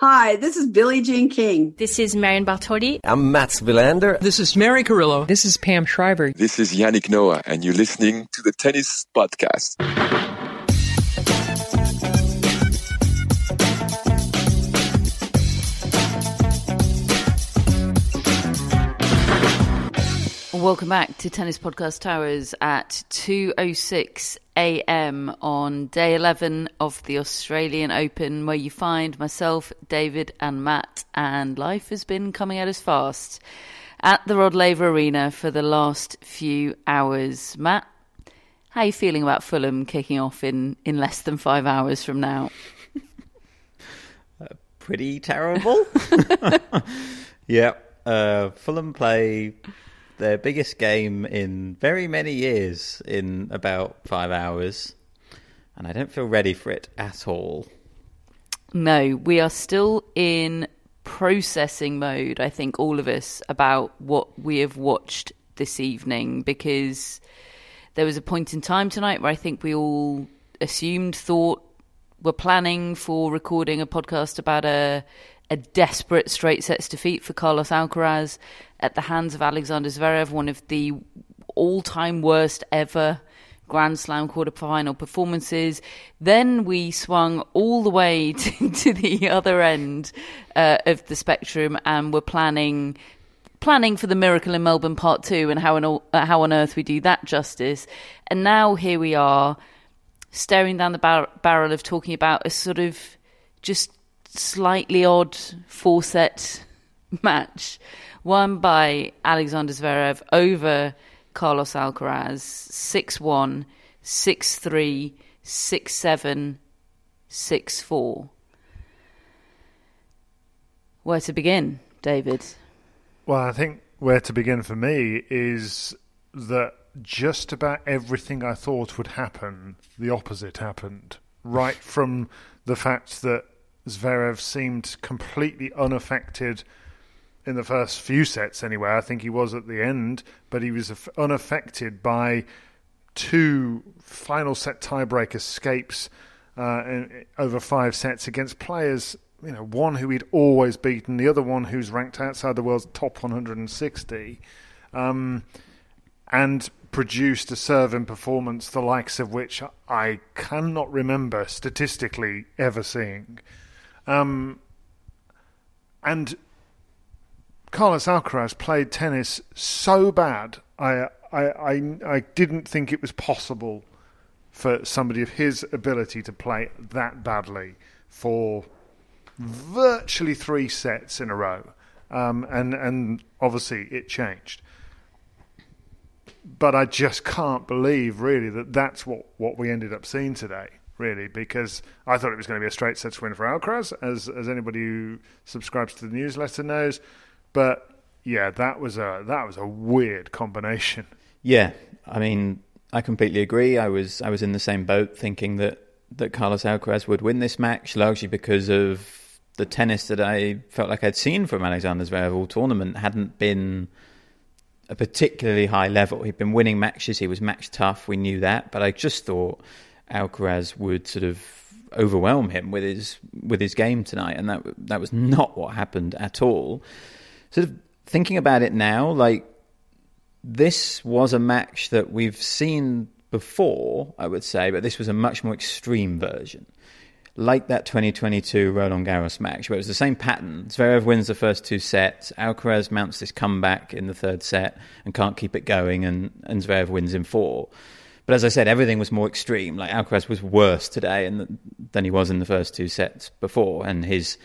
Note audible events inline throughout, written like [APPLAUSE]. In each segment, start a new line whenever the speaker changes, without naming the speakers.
Hi, this is Billie Jean King.
This is Marion Bartoli.
I'm Mats Wilander.
This is Mary Carillo.
This is Pam Shriver.
This is Yannick Noah, and you're listening to the Tennis Podcast.
Welcome back to Tennis Podcast Towers at 2:06 a.m. on day 11 of the Australian Open, where you find myself, David, and Matt. And life has been coming at us fast at the Rod Laver Arena for the last few hours. Matt, how are you feeling about Fulham kicking off in, in less than five hours from now?
uh, pretty terrible. [LAUGHS] yeah, uh, Fulham play their biggest game in very many years in about five hours, and I don't feel ready for it at all.
No, we are still in processing mode, I think, all of us, about what we have watched this evening because there was a point in time tonight where I think we all assumed, thought, were planning for recording a podcast about a a desperate straight sets defeat for Carlos Alcaraz at the hands of Alexander Zverev, one of the all time worst ever Grand Slam quarterfinal performances. Then we swung all the way [LAUGHS] to, to the other end uh, of the spectrum and were planning planning for the miracle in Melbourne Part Two and how on uh, how on earth we do that justice. And now here we are, staring down the bar- barrel of talking about a sort of just slightly odd four set match won by Alexander Zverev over Carlos Alcaraz 6 1, 6 3, 6 7, 6 4. Where to begin, David?
Well, I think where to begin for me is that just about everything I thought would happen, the opposite happened. Right from the fact that Zverev seemed completely unaffected in the first few sets, anyway. I think he was at the end, but he was unaffected by two final set tiebreak escapes uh, in, over five sets against players. You know, one who he'd always beaten, the other one who's ranked outside the world's top 160, um, and produced a serving performance the likes of which I cannot remember statistically ever seeing. Um, and Carlos Alcaraz played tennis so bad, I, I, I, I didn't think it was possible for somebody of his ability to play that badly for virtually three sets in a row. Um, and, and obviously it changed. But I just can't believe, really, that that's what, what we ended up seeing today really, because I thought it was going to be a straight sets win for Alcaraz, as as anybody who subscribes to the newsletter knows. But yeah, that was a that was a weird combination.
Yeah, I mean, I completely agree. I was I was in the same boat, thinking that that Carlos Alcaraz would win this match, largely because of the tennis that I felt like I'd seen from Alexander Zverev all tournament hadn't been a particularly high level. He'd been winning matches. He was match tough. We knew that, but I just thought Alcaraz would sort of overwhelm him with his with his game tonight, and that that was not what happened at all. Sort of thinking about it now, like this was a match that we've seen before, I would say, but this was a much more extreme version. Like that 2022 Roland Garros match, where it was the same pattern. Zverev wins the first two sets, Alcaraz mounts this comeback in the third set and can't keep it going, and, and Zverev wins in four. But as I said, everything was more extreme. Like Alcaraz was worse today and, than he was in the first two sets before, and his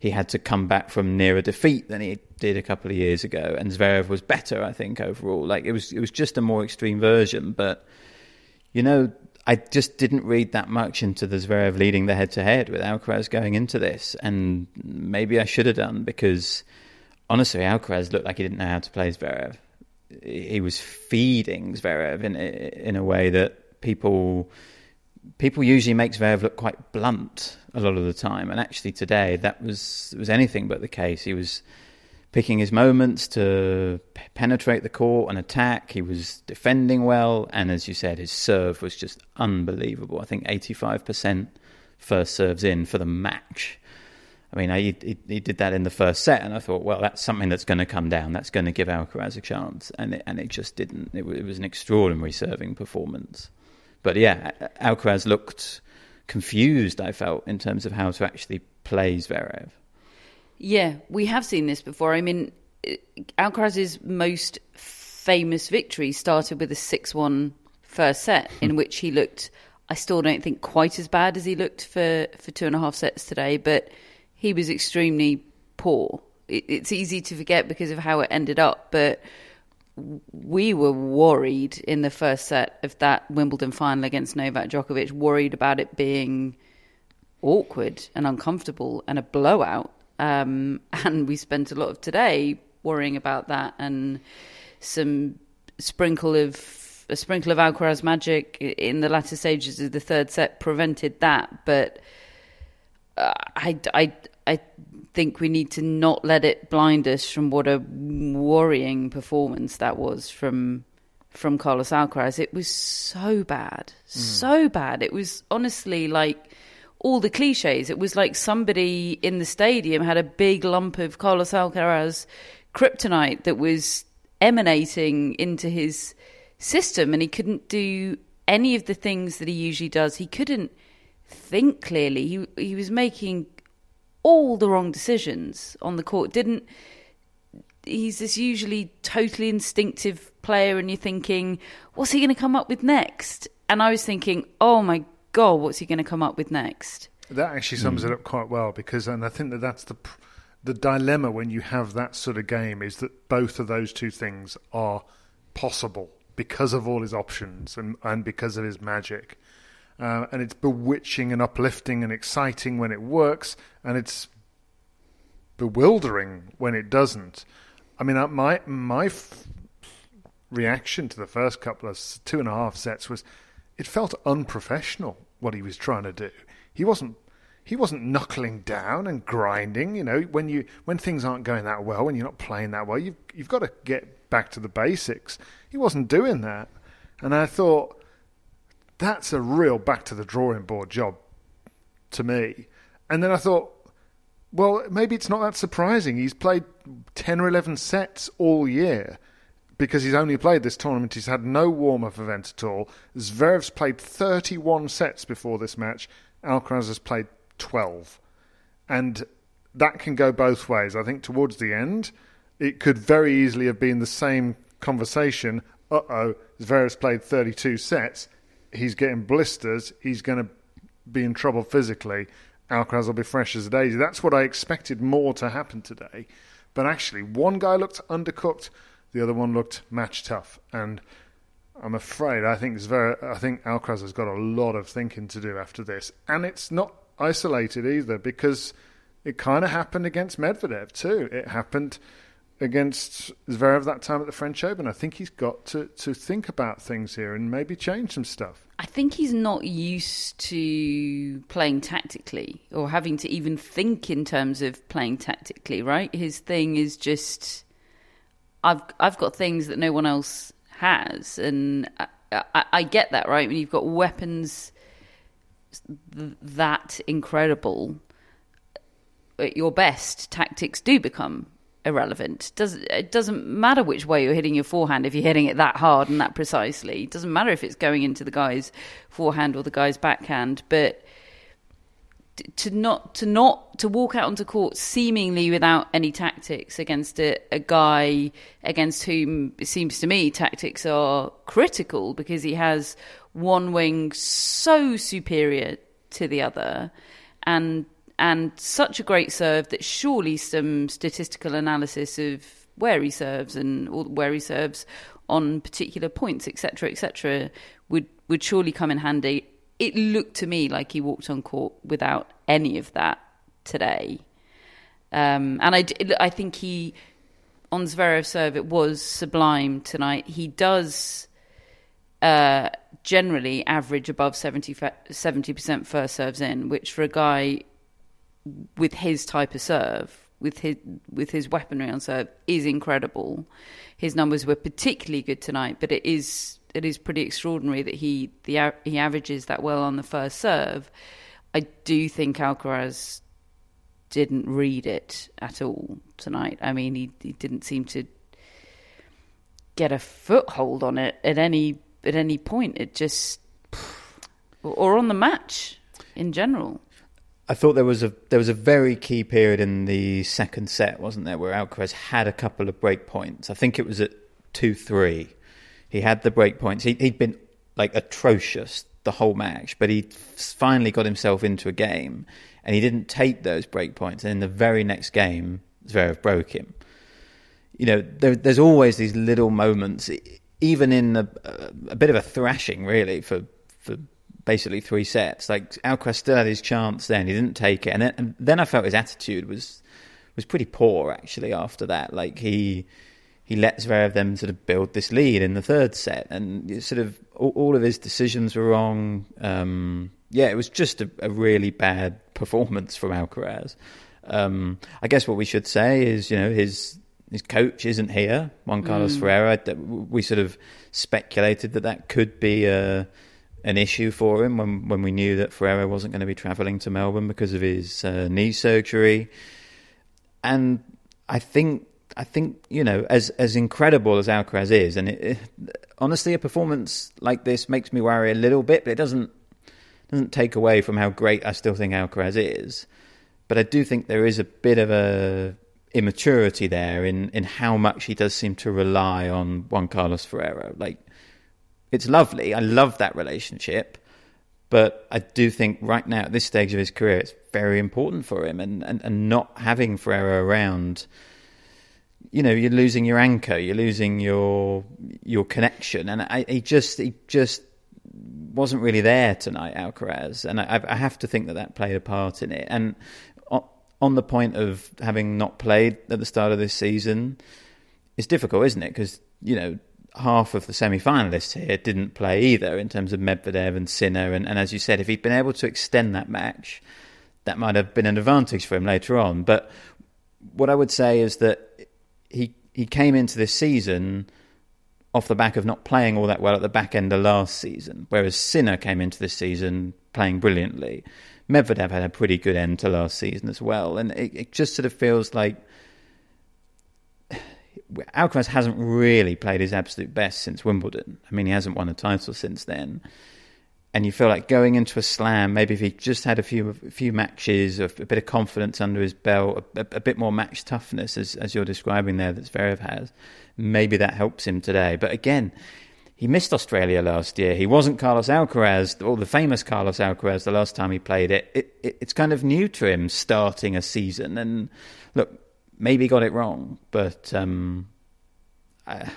he had to come back from nearer defeat than he did a couple of years ago. And Zverev was better, I think, overall. Like it was, it was just a more extreme version. But you know, I just didn't read that much into the Zverev leading the head to head with Alcaraz going into this, and maybe I should have done because honestly, Alcaraz looked like he didn't know how to play Zverev. He was feeding Zverev in in a way that people people usually make Zverev look quite blunt a lot of the time, and actually today that was was anything but the case. He was picking his moments to penetrate the court and attack. He was defending well, and as you said, his serve was just unbelievable. I think eighty five percent first serves in for the match. I mean, he, he, he did that in the first set, and I thought, well, that's something that's going to come down. That's going to give Alcaraz a chance, and it, and it just didn't. It, it was an extraordinary serving performance. But yeah, Alcaraz looked confused, I felt, in terms of how to actually play Zverev.
Yeah, we have seen this before. I mean, uh, Alcaraz's most famous victory started with a 6 1 first set, hmm. in which he looked, I still don't think quite as bad as he looked for, for two and a half sets today, but he was extremely poor. It, it's easy to forget because of how it ended up, but we were worried in the first set of that Wimbledon final against Novak Djokovic, worried about it being awkward and uncomfortable and a blowout. Um, [LAUGHS] and we spent a lot of today worrying about that and some sprinkle of a sprinkle of Alcaraz magic in the latter stages of the third set prevented that. But I, I, I think we need to not let it blind us from what a worrying performance that was from from Carlos Alcaraz. It was so bad, mm. so bad. It was honestly like all the cliches. It was like somebody in the stadium had a big lump of Carlos Alcaraz kryptonite that was emanating into his system, and he couldn't do any of the things that he usually does. He couldn't think clearly. He he was making all the wrong decisions on the court. Didn't he's this usually totally instinctive player, and you're thinking, what's he going to come up with next? And I was thinking, oh my god, what's he going to come up with next?
That actually sums mm. it up quite well because, and I think that that's the the dilemma when you have that sort of game is that both of those two things are possible because of all his options and, and because of his magic. Uh, and it's bewitching and uplifting and exciting when it works, and it's bewildering when it doesn't. I mean, uh, my my f- reaction to the first couple of two and a half sets was it felt unprofessional what he was trying to do. He wasn't he wasn't knuckling down and grinding. You know, when you when things aren't going that well, when you're not playing that well, you've you've got to get back to the basics. He wasn't doing that, and I thought that's a real back to the drawing board job to me. And then I thought, well, maybe it's not that surprising. He's played 10 or 11 sets all year because he's only played this tournament. He's had no warm up event at all. Zverev's played 31 sets before this match. Alcaraz has played 12. And that can go both ways. I think towards the end, it could very easily have been the same conversation. Uh oh, Zverev's played 32 sets he's getting blisters, he's going to be in trouble physically. Alcaraz will be fresh as a daisy. That's what I expected more to happen today. But actually, one guy looked undercooked, the other one looked match tough. And I'm afraid I think very, I think Alcaraz has got a lot of thinking to do after this. And it's not isolated either because it kind of happened against Medvedev too. It happened against Zverev that time at the French Open. I think he's got to, to think about things here and maybe change some stuff.
I think he's not used to playing tactically or having to even think in terms of playing tactically, right? His thing is just I've I've got things that no one else has and I, I, I get that, right? When you've got weapons that incredible at your best, tactics do become irrelevant. Does it doesn't matter which way you're hitting your forehand if you're hitting it that hard and that precisely. It doesn't matter if it's going into the guy's forehand or the guy's backhand, but to not to not to walk out onto court seemingly without any tactics against a, a guy against whom it seems to me tactics are critical because he has one wing so superior to the other and and such a great serve that surely some statistical analysis of where he serves and where he serves on particular points etc etc would would surely come in handy it looked to me like he walked on court without any of that today. Um, and I, I think he, on Zverev serve, it was sublime tonight. He does uh, generally average above 70, 70% first serves in, which for a guy with his type of serve, with his with his weaponry on serve, is incredible. His numbers were particularly good tonight, but it is it is pretty extraordinary that he the he averages that well on the first serve. I do think Alcaraz didn't read it at all tonight. I mean, he he didn't seem to get a foothold on it at any at any point. It just or on the match in general.
I thought there was a there was a very key period in the second set, wasn't there, where Alcaraz had a couple of break points. I think it was at two three, he had the break points. He, he'd been like atrocious the whole match, but he finally got himself into a game, and he didn't take those break points. And in the very next game, Zverev broke him. You know, there, there's always these little moments, even in a, uh, a, bit of a thrashing, really, for for basically three sets. Like Alcaraz still had his chance then, he didn't take it, and then, and then I felt his attitude was was pretty poor actually after that. Like he he lets Zverev them sort of build this lead in the third set, and sort of all, all of his decisions were wrong. Um, yeah, it was just a, a, really bad [LAUGHS] performance from Alcaraz. Um, I guess what we should say is, you know, his his coach isn't here, Juan Carlos mm. Ferrero. We sort of speculated that that could be a an issue for him when when we knew that Ferrero wasn't going to be travelling to Melbourne because of his uh, knee surgery, and I think I think you know, as as incredible as Alcaraz is, and it, it, honestly, a performance like this makes me worry a little bit, but it doesn't doesn't take away from how great I still think Alcaraz is. But I do think there is a bit of a immaturity there in in how much he does seem to rely on Juan Carlos Ferrero. Like, it's lovely. I love that relationship. But I do think right now, at this stage of his career, it's very important for him. And, and, and not having Ferrero around you know you're losing your anchor, you're losing your your connection, and I, he just he just wasn't really there tonight, Alcaraz, and I, I have to think that that played a part in it. And on the point of having not played at the start of this season, it's difficult, isn't it? Because you know half of the semi-finalists here didn't play either in terms of Medvedev and Sinner, and, and as you said, if he'd been able to extend that match, that might have been an advantage for him later on. But what I would say is that he he came into this season off the back of not playing all that well at the back end of last season, whereas Sinner came into this season playing brilliantly. Medvedev had a pretty good end to last season as well, and it, it just sort of feels like Alcaraz hasn't really played his absolute best since Wimbledon. I mean, he hasn't won a title since then and you feel like going into a slam, maybe if he just had a few a few matches, a bit of confidence under his belt, a, a, bit more match toughness, as as you're describing there, that Zverev has, maybe that helps him today. But again, he missed Australia last year. He wasn't Carlos Alcaraz, or the famous Carlos Alcaraz, the last time he played it. It, it. It's kind of new to him starting a season, and look, maybe got it wrong, but. Um, I,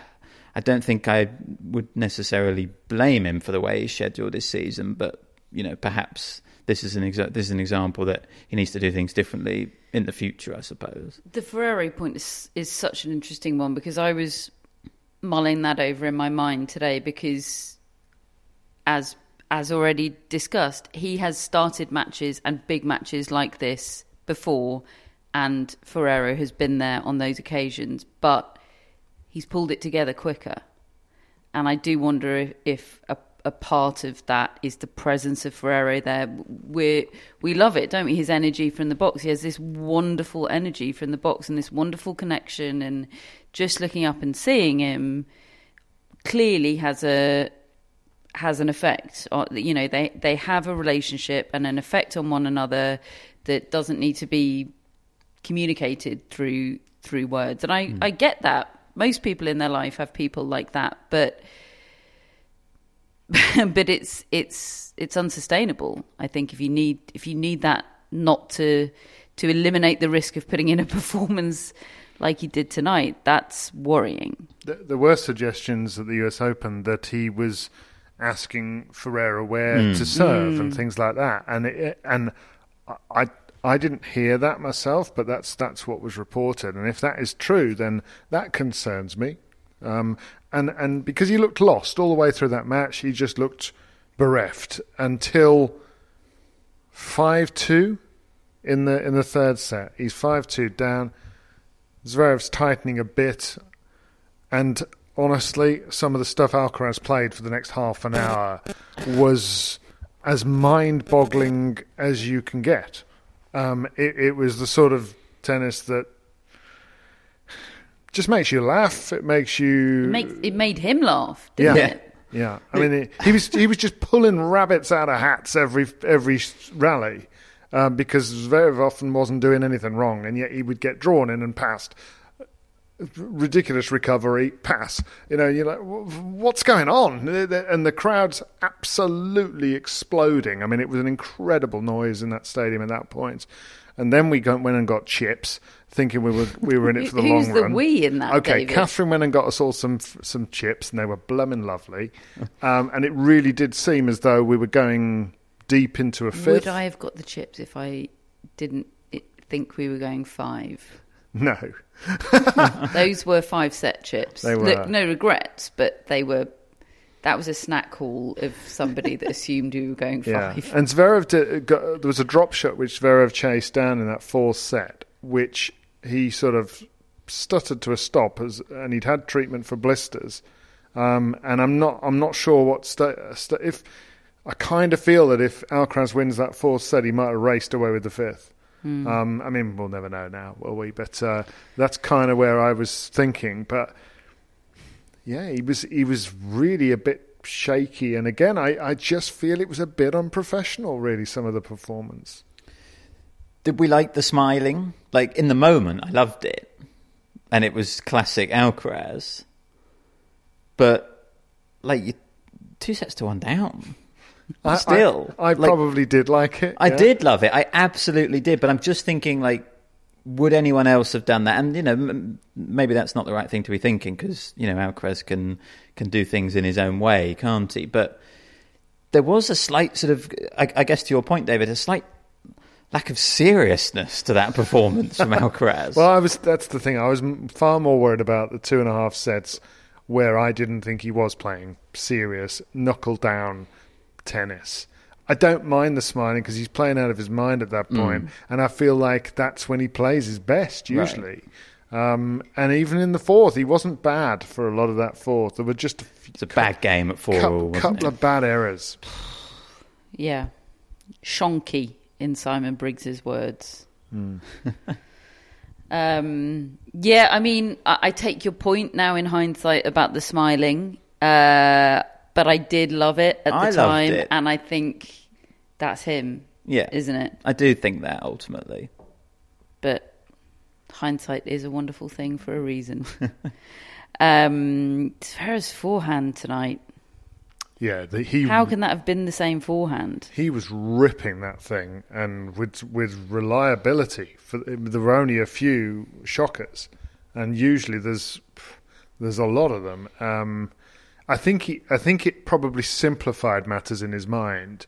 I don't think I would necessarily blame him for the way he's scheduled this season, but you know, perhaps this is an exa- this is an example that he needs to do things differently in the future, I suppose.
The Ferrero point is is such an interesting one because I was mulling that over in my mind today because as as already discussed, he has started matches and big matches like this before and Ferrero has been there on those occasions, but he's pulled it together quicker. And I do wonder if, if a, a part of that is the presence of Ferrero there. We we love it, don't we? His energy from the box. He has this wonderful energy from the box and this wonderful connection. And just looking up and seeing him clearly has a has an effect. Uh, you know, they they have a relationship and an effect on one another that doesn't need to be communicated through through words. And I mm. I get that. Most people in their life have people like that, but [LAUGHS] but it's it's it's unsustainable. I think if you need if you need that not to to eliminate the risk of putting in a [LAUGHS] performance like he did tonight, that's worrying.
There were suggestions at the US Open that he was asking Ferrero where mm. to serve mm. and things like that, and it, and I I didn't hear that myself, but that's that's what was reported, and if that is true, then that concerns me. Um, and and because he looked lost all the way through that match, he just looked bereft until five two in the in the third set. He's five two down. Zverev's tightening a bit, and honestly, some of the stuff Alcaraz played for the next half an hour was as mind-boggling as you can get. Um, it, it was the sort of tennis that just makes you laugh. It makes you.
It, makes, it made him laugh, didn't
yeah.
it?
Yeah, I mean, it, he was he was just pulling rabbits out of hats every every rally um, because very often wasn't doing anything wrong, and yet he would get drawn in and passed. Ridiculous recovery, pass. You know, you're like, what's going on? And the crowd's absolutely exploding. I mean, it was an incredible noise in that stadium at that point. And then we went and got chips, thinking we were we were in it [LAUGHS] for the
Who's
long
the
run.
we in that?
Okay,
David?
Catherine went and got us all some some chips, and they were blooming lovely. Um, and it really did seem as though we were going deep into a fifth.
Would I have got the chips if I didn't think we were going five?
No.
Those were five set chips.
They were.
Look, no regrets, but they were. That was a snack haul of somebody that assumed you were going
Yeah,
five.
and Zverev did, got, there was a drop shot which Zverev chased down in that fourth set, which he sort of stuttered to a stop, as, and he'd had treatment for blisters. Um, and I'm not, I'm not sure what sta sta if I kind of feel that if Alcaraz wins that fourth set, he might have raced away with the fifth.
Hmm.
Um, I mean, we'll never know now, will we? But uh, that's kind of where I was thinking. But yeah, he was he was really a bit shaky, and again, I, I just feel it was a bit unprofessional. Really, some of the performance.
Did we like the smiling? Like in the moment, I loved it, and it was classic Alcaraz. But like you, two sets to one down.
I-
Still,
I, I
like-
probably did like it.
I
yeah.
did love it. I absolutely did. But I'm just thinking, like, would anyone else have done that? And you know, m- maybe that's not the right thing to be thinking because you know Alcaraz can can do things in his own way, can't he? But there was a slight sort of, I, I guess, to your point, David, a slight lack of seriousness to that performance from [LAUGHS] Alcaraz.
Well, I was. That's the thing. I was far more worried about the two and a half sets where I didn't think he was playing serious knuckle down tennis. I don't mind the smiling because he's playing out of his mind at that point, and I feel like that's when he plays his best usually. Um, and even in the fourth, he wasn't bad for a lot of that fourth. There were just a few,
it's a bad game at four.
cou-
all,
couple
it?
of bad errors.
Yeah, shonky in Simon Briggs's words.
Hmm. [LAUGHS]
um, yeah, I mean, I, I take your point now in hindsight about the smiling, uh, but I did love it at the
I loved
time,
it.
and I think that's him,
yeah,
isn't it?
I do think that ultimately.
But hindsight is a wonderful thing for a reason. [LAUGHS] um, Zverev's forehand tonight.
Yeah, the, he
How can that have been the same forehand?
he was ripping that thing and with with reliability for there were only a few shockers and usually there's there's a lot of them um, I think he I think it probably simplified matters in his mind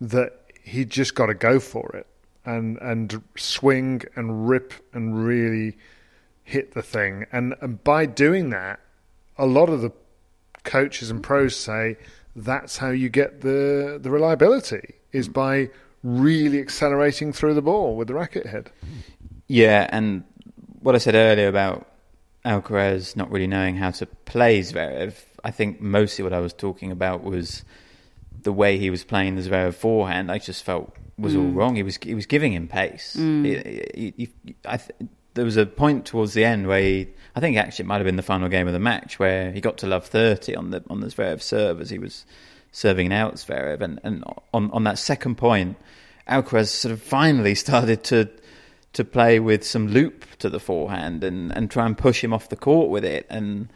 that he just got to go for it and and swing and rip and really hit the thing and, and by doing that a lot of the coaches and pros say that's how you get the the reliability is by really accelerating through the ball with the racket head.
Yeah, and what I said earlier about Alcaraz not really knowing how to play Zverev, I think mostly what I was talking about was the way he was playing the Zverev forehand. I just felt was all mm. wrong. He was he was giving him pace. Mm. He- he- he- I th- there was a point towards the end where he, I think actually it might have been the final game of the match where he got to love thirty on the on the Zverev serve as he was serving out Zverev, and and on on that second point, Alcaraz sort of finally [LAUGHS] started to to play with some loop to the forehand and, and try and push him off the court with it, and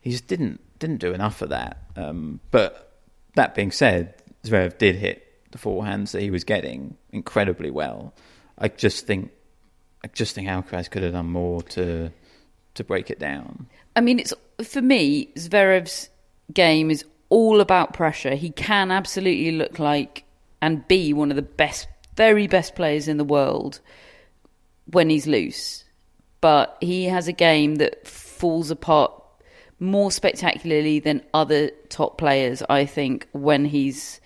he just didn't didn't do enough of that. Um, but that being said, Zverev did hit the forehands that he was getting incredibly well. I just think I just think Alcaraz could have done more to to break it down.
I mean, it's for me, Zverev's game is all about pressure. He can absolutely look like and be one of the best, very best players in the world when he's loose. But he has a game that falls apart more spectacularly than other top players, I think, when he's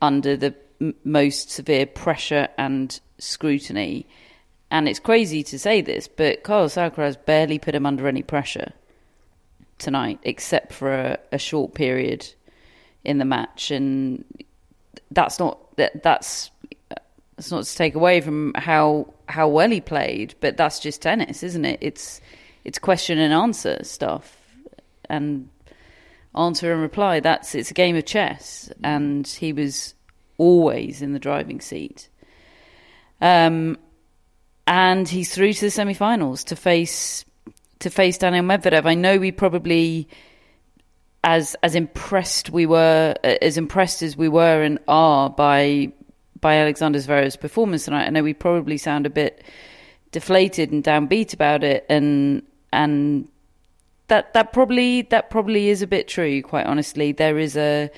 under the m- most severe pressure and scrutiny. And it's crazy to say this, but Carlos Alcaraz barely put him under any pressure tonight, except for a, a short period in the match, and that's not that that's that's not to take away from how how well he played, but that's just tennis, isn't it? It's it's question and answer stuff, and answer and reply. That's it's a game of chess, and he was always in the driving seat. Um, and he's through to the semi-finals to face to face Daniel Medvedev. I know we probably as as impressed we were as impressed as we were and are by by Alexander Zverev's performance tonight. I know we probably sound a bit deflated and downbeat about it, and and that that probably that probably is a bit true. Quite honestly, there is a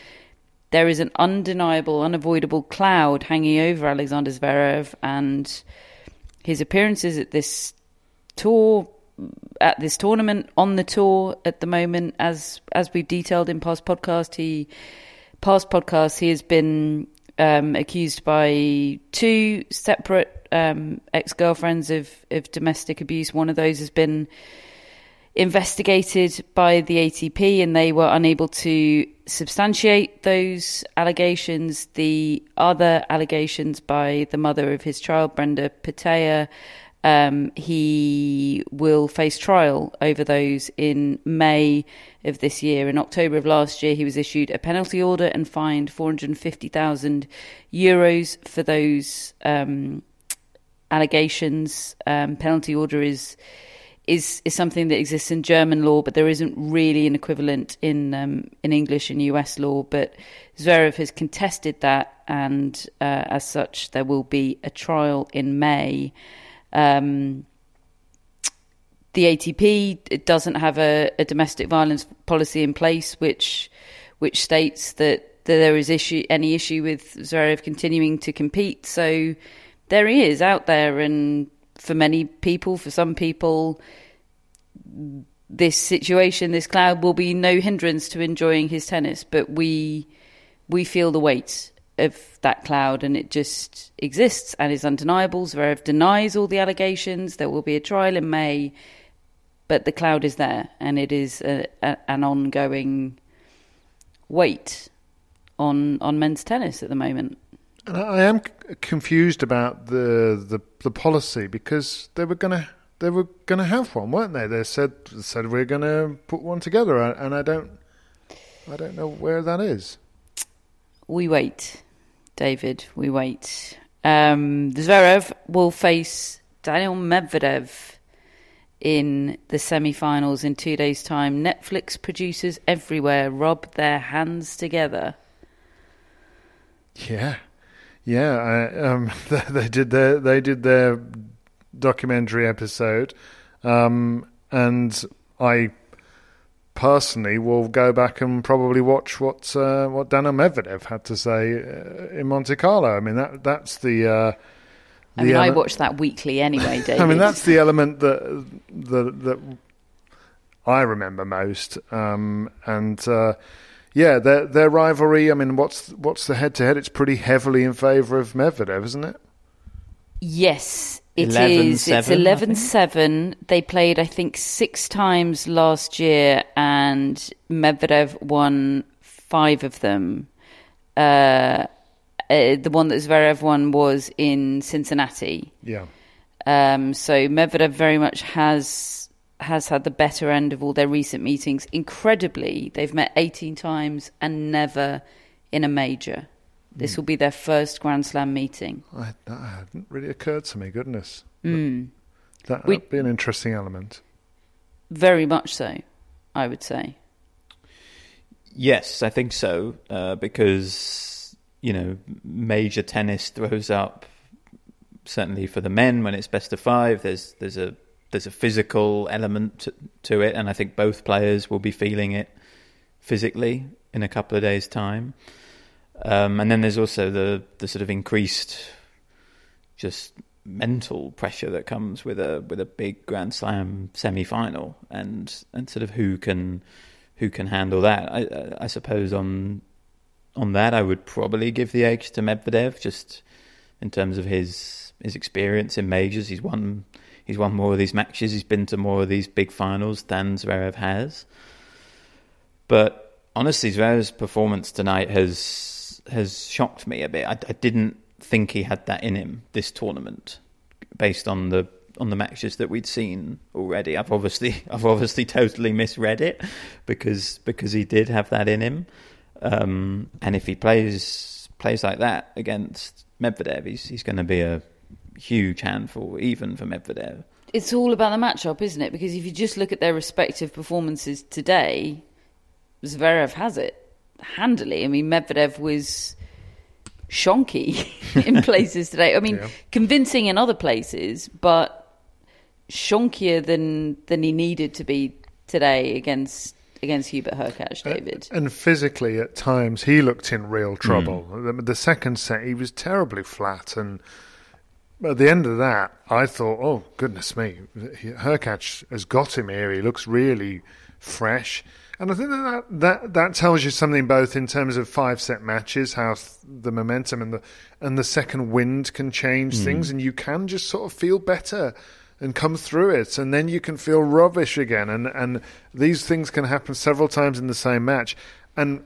there is an undeniable, unavoidable cloud hanging over Alexander Zverev and his appearances at this tour at this tournament on the tour at the moment as as we've detailed in past podcast he past podcasts he has been um, accused by two separate um, ex-girlfriends of of domestic abuse one of those has been investigated by the ATP and they were unable to substantiate those allegations. The other allegations by the mother of his child, Brenda Patea, um, he will face trial over those in May of this year. In October of last year, he was issued a penalty order and fined 450,000 euros for those um, allegations. Um, penalty order is is is something that exists in German law, but there isn't really an equivalent in um, in English and US law. But Zverev has contested that, and uh, as such, there will be a trial in May. Um, the ATP it doesn't have a, a domestic violence policy in place, which which states that, that there is issue any issue with Zverev continuing to compete. So there he is out there, and for many people, for some people, this situation, this cloud will be no hindrance to enjoying his tennis. But we we feel the weight of that cloud, and it just exists and is undeniable. Zverev denies all the allegations. There will be a trial in May, but the cloud is there, and it is a, a, an ongoing weight on on men's tennis at the moment.
And I am confused about the, the the policy because they were gonna they were gonna have one, weren't they? They said said we're gonna put one together, and I don't I don't know where that is.
We wait, David. We wait. Um, Zverev will face Daniel Medvedev in the semi-finals in two days' time. Netflix producers everywhere rub their hands together.
Yeah, yeah. I, um, [LAUGHS] they, they did their they did their documentary episode, um, and I personally will go back and probably watch what uh, what Daniel Medvedev had to say uh, in Monte Carlo. I mean that that's the. Uh,
I mean,
the
I watch that weekly anyway, [LAUGHS] David.
I mean that's the element that that that I remember most, um, and. Uh, yeah, their their rivalry. I mean, what's what's the head to head? It's pretty heavily in favour of Medvedev, isn't it?
Yes, it
11-7.
It's
I
11 7. They played, I think, six times last year, and and Medvedev won five of them. Uh, uh, the one that Zverev won was in Cincinnati.
Yeah.
Um, so Medvedev very much has has had the better end of all their recent meetings. Incredibly, they've met 18 times and never in a major. This
Mm.
will be their first Grand Slam meeting.
I, that hadn't really occurred to me. Goodness,
Mm.
that
We-
would be an interesting element.
Very much so, I would say.
Yes, I think so. Uh, because you know, major tennis throws up certainly for the men when it's best of five. There's there's a there's a physical element to, it, and I think both players will be feeling it physically in a couple of days' time. Um, and then there's also the the sort of increased just mental pressure that comes with a with a big Grand Slam semi final, and and sort of who can who can handle that. I, I- I suppose on on that I would probably give the edge to Medvedev, just in terms of his his experience in majors. He's won he's won more of these matches. He's been to more of these big finals than Zverev has. But honestly, Zverev's performance tonight has has shocked me a bit. I, I didn't think he had that in him this tournament, based on the on the matches that we'd seen already. I've obviously [LAUGHS] I've obviously totally misread it because because he did have that in him. Um, and if he plays plays like that against Medvedev, he's he's going to be a huge handful, even for Medvedev.
It's all about the matchup, isn't it? Because if you just look at their respective performances today, Zverev has it handily. I mean, Medvedev was shonky [LAUGHS] in [LAUGHS] places today. I mean,
Yeah.
convincing in other places, but shonkier than than he needed to be today against against Hubert Hurkacz, uh, David.
And physically, at times, he looked in real hmm. trouble. The, the second set, he was terribly flat. And at the end of that, I thought, oh, goodness me, Hurkacz has got him here. He looks really fresh. And I think that, that that tells you something both in terms of five set matches, how th- the momentum and the and the second wind can change hmm. things, and you can just sort of feel better and come through it, and then you can feel rubbish again, and and these things can happen several times in the same match, and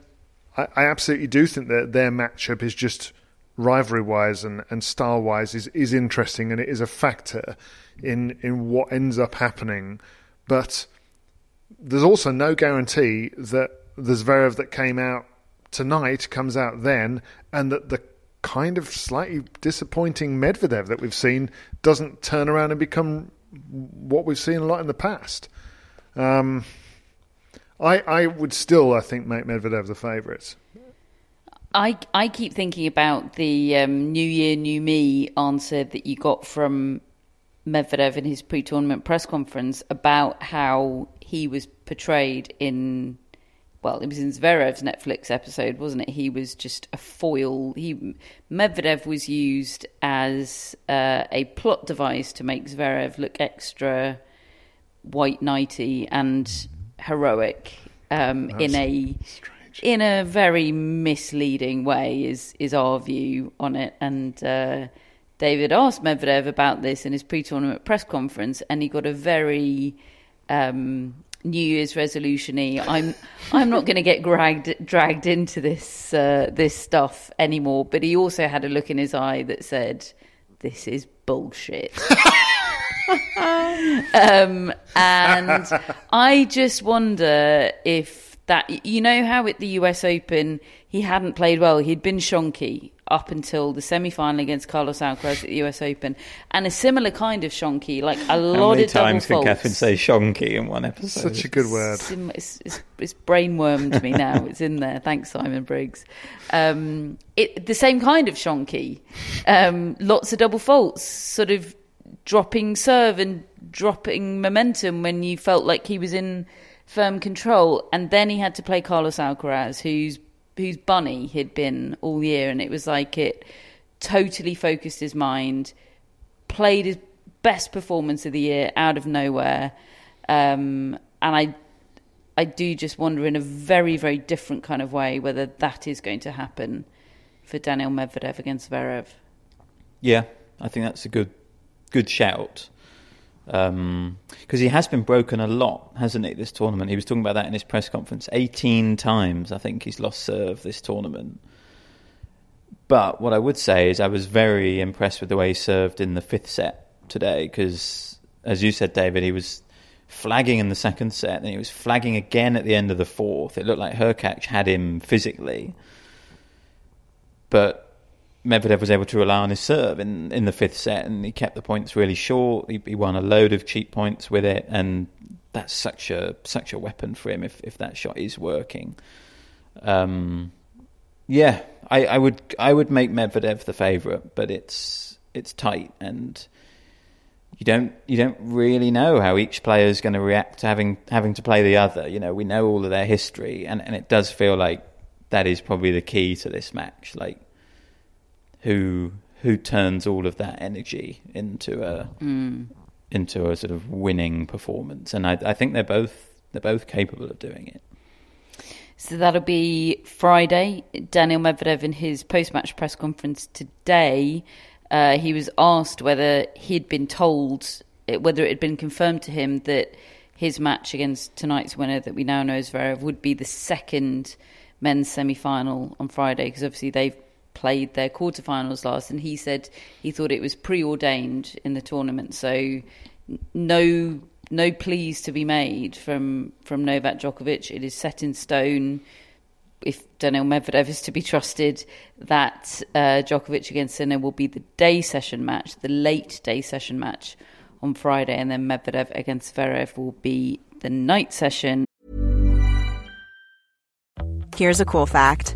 I, I absolutely do think that their matchup is just rivalry wise and, and style wise is, is interesting and it is a factor in in what ends up happening, but there's also no guarantee that the Zverev that came out tonight comes out then, and that the kind of slightly disappointing Medvedev that we've seen doesn't turn around and become what we've seen a lot in the past. Um, I I would still, I think, make Medvedev the favourite.
I I keep thinking about the um, New Year, New Me answer that you got from Medvedev in his pre-tournament press conference about how he was portrayed in. Well, it was in Zverev's Netflix episode, wasn't it? He was just a foil. He Medvedev was used as uh, a plot device to make Zverev look extra white knighty and heroic um, in a in a very misleading way is is our view on it. And uh, David asked Medvedev about this in his pre-tournament press conference and he got a very um, New Year's resolution-y. I'm I'm not going to get dragged dragged into this uh, this stuff anymore. But he also had a look in his eye that said this is bullshit. [LAUGHS] Um, and I just wonder if that you know how at the US Open he hadn't played well. He'd been shonky up until the semi-final against Carlos Alcaraz at the US Open, and a similar kind of shonky, like a
How
lot
many
of double
times can
faults.
Catherine say shonky in one episode?
Such a good word.
It's, it's, it's, it's brainwormed me now. [LAUGHS] It's in there. Thanks, Simon Briggs. Um, it, the same kind of shonky. Um, lots of double faults, sort of dropping serve and dropping momentum when you felt like he was in firm control. And then he had to play Carlos Alcaraz, whose whose bunny he'd been all year, and it was like it totally focused his mind, played his best performance of the year out of nowhere, um, and I I do just wonder in a very very different kind of way whether that is going to happen for Daniel Medvedev against Zverev.
Yeah, I think that's a good good shout. Because um, he has been broken a lot, hasn't he? This tournament, he was talking about that in his press conference. Eighteen times, I think he's lost serve this tournament. But what I would say is, I was very impressed with the way he served in the fifth set today, because as you said, David, he was flagging in the second set, and he was flagging again at the end of the fourth. It looked like Hurkacz had him physically, but Medvedev was able to rely on his serve in, in the fifth set, and he kept the points really short. He, he, won a load of cheap points with it, and that's such a such a weapon for him if, if that shot is working. Um, yeah, I, I would I would make Medvedev the favourite, but it's it's tight, and you don't you don't really know how each player is going to react to having having to play the other. You know, we know all of their history, and, and it does feel like that is probably the key to this match. Like who who turns all of that energy into a mm. into a sort of winning performance, and I, I think they're both they're both capable of doing it.
So that'll be Friday. Daniel Medvedev in his post-match press conference today, uh, he was asked whether he'd been told whether it had been confirmed to him that his match against tonight's winner, that we now know as Zverev, would be the second men's semi-final on Friday because obviously they've played their quarterfinals last, and he said he thought it was preordained in the tournament. So no no pleas to be made from from Novak Djokovic. It is set in stone. If Daniel Medvedev is to be trusted, that uh, Djokovic against Sinner will be the day session match, the late day session match on Friday, and then Medvedev against Zverev will be the night session.
Here's a cool fact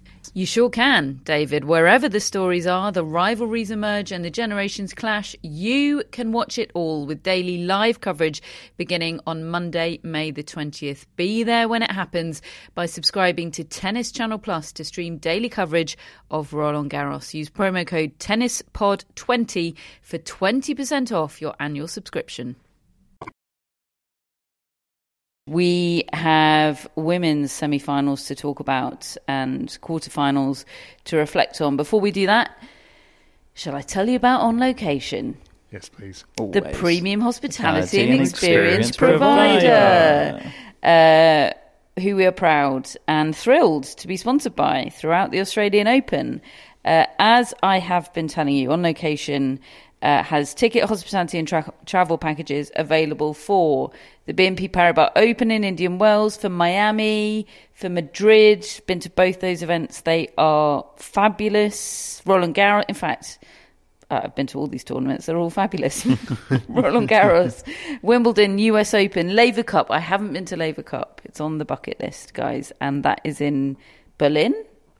You sure can, David. Wherever the stories are, the rivalries emerge, and the generations clash, you can watch it all with daily live coverage beginning on Monday, May the 20th. Be there when it happens by subscribing to Tennis Channel Plus to stream daily coverage of Roland Garros. Use promo code TennisPod20 for 20% off your annual subscription. We have women's semi finals to talk about and quarterfinals to reflect on. Before we do that, shall I tell you about On Location?
Yes, please.
Always. The premium hospitality and experience, experience provider. provider. Uh, who we are proud and thrilled to be sponsored by throughout the Australian Open. Uh, as I have been telling you, On Location uh, has ticket, hospitality, and tra- travel packages available for the BNP Paribas Open in Indian Wells, for Miami, for Madrid. Been to both those events. They are fabulous. Roland Garros, in fact, uh, I've been to all these tournaments. They're all fabulous. [LAUGHS] [LAUGHS] Roland Garros, Wimbledon, US Open, Laver Cup. I haven't been to Laver Cup. It's on the bucket list, guys, and that is in Berlin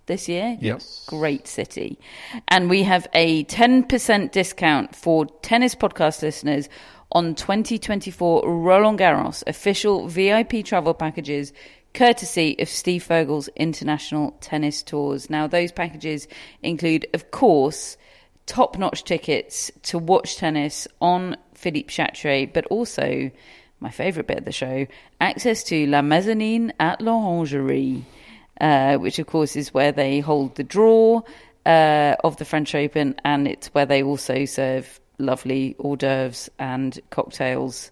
this year.
Yes.
Great city. And we have a 10% discount for tennis podcast listeners on 2024 Roland Garros official VIP travel packages courtesy of Steve Furgal's International Tennis Tours. Now, those packages include, of course, top notch tickets to watch tennis on Philippe Chatrier, but also my favourite bit of the show access to La Mezzanine at l'Orangerie, uh, which of course is where they hold the draw uh, of the French Open, and it's where they also serve lovely hors d'oeuvres and cocktails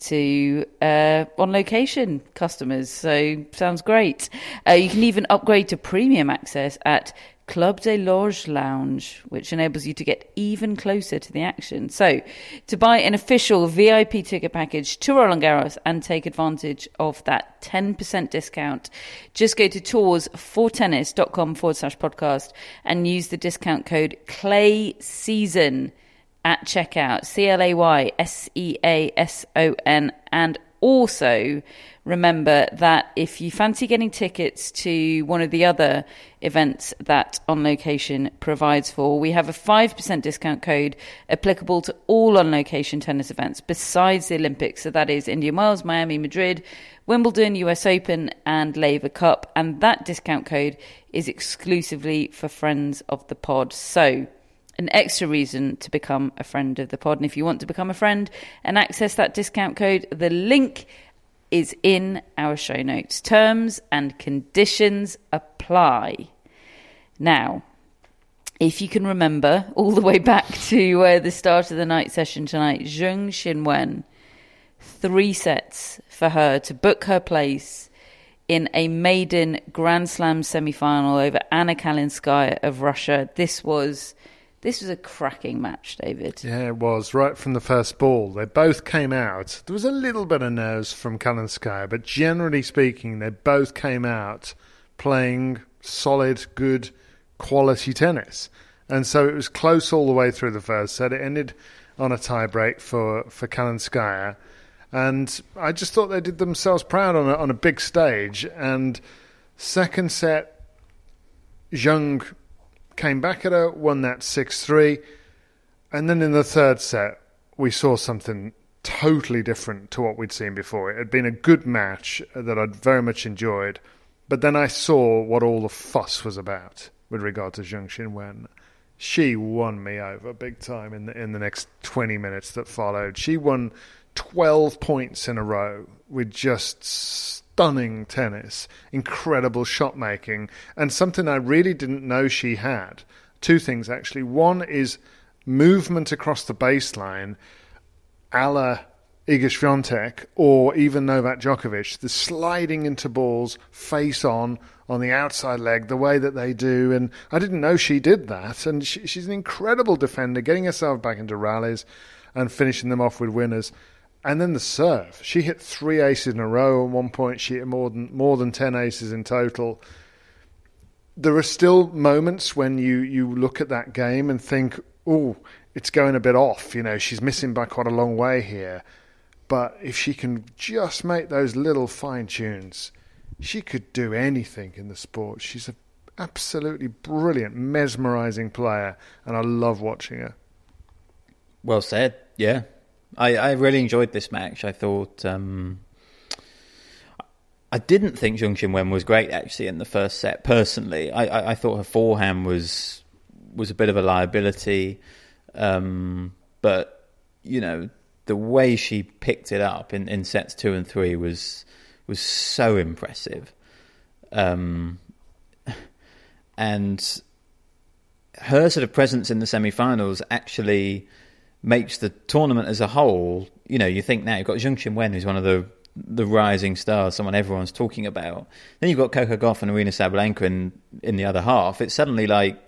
to uh, on location customers. So sounds great. Uh, you can even upgrade to premium access at Club de Loges Lounge, which enables you to get even closer to the action. So, to buy an official VIP ticket package to Roland Garros and take advantage of that 10% discount, just go to tours4tennis.com forward slash podcast and use the discount code CLAY SEASON at checkout. C L A Y S E A S O N. And also remember that if you fancy getting tickets to one of the other events that On Location provides for, we have a 5% discount code applicable to all On Location tennis events besides the Olympics. So that is Indian Wells, Miami, Madrid, Wimbledon, US Open, and Laver Cup. And that discount code is exclusively for friends of the pod. So, an extra reason to become a friend of the pod. And if you want to become a friend and access that discount code, the link is in our show notes. Terms and conditions apply. Now, if you can remember all the way back [LAUGHS] to uh, the start of the night session tonight, Zheng Qinwen, three sets for her to book her place in a maiden Grand Slam semi final over Anna Kalinskaya of Russia. This was this was a cracking match, David.
Yeah, it was right from the first ball. They both came out. There was a little bit of nerves from Kalinskaya, but generally speaking, they both came out playing solid, good, quality tennis. And so it was close all the way through the first set. It ended on a tiebreak for for Kalinskaya, and I just thought they did themselves proud on a, on a big stage. And second set, Zheng came back at her, won that 6 3. And then in the third set, we saw something totally different to what we'd seen before. It had been a good match that I'd very much enjoyed, but then I saw what all the fuss was about with regard to Zheng Qinwen. She won me over big time in the in the next 20 minutes that followed. She won 12 points in a row with just stunning tennis, incredible shot making, and something I really didn't know she had. Two things actually. One is movement across the baseline, a la Iga Swiatek or even Novak Djokovic, the sliding into balls face on on the outside leg, the way that they do. And I didn't know she did that. And she, she's an incredible defender, getting herself back into rallies and finishing them off with winners. And then the serve. She hit three aces in a row. At one point, she hit more than more than ten aces in total. There are still moments when you, you look at that game and think, "Oh, it's going a bit off." You know, she's missing by quite a long way here. But if she can just make those little fine tunes, she could do anything in the sport. She's an absolutely brilliant, mesmerizing player, and I love watching her.
Well said. Yeah, I, I really enjoyed this match. I thought um, I didn't think Zheng Qinwen was great actually in the first set. Personally, I, I, I thought her forehand was was a bit of a liability, um, but you know the way she picked it up in, in sets two and three was was so impressive, um, and her sort of presence in the semi-finals actually makes the tournament as a whole. You know, you think now you've got Zheng Qinwen, who's one of the the rising stars, someone everyone's talking about. Then you've got Coco Gauff and Aryna Sabalenka in in the other half. It's suddenly like,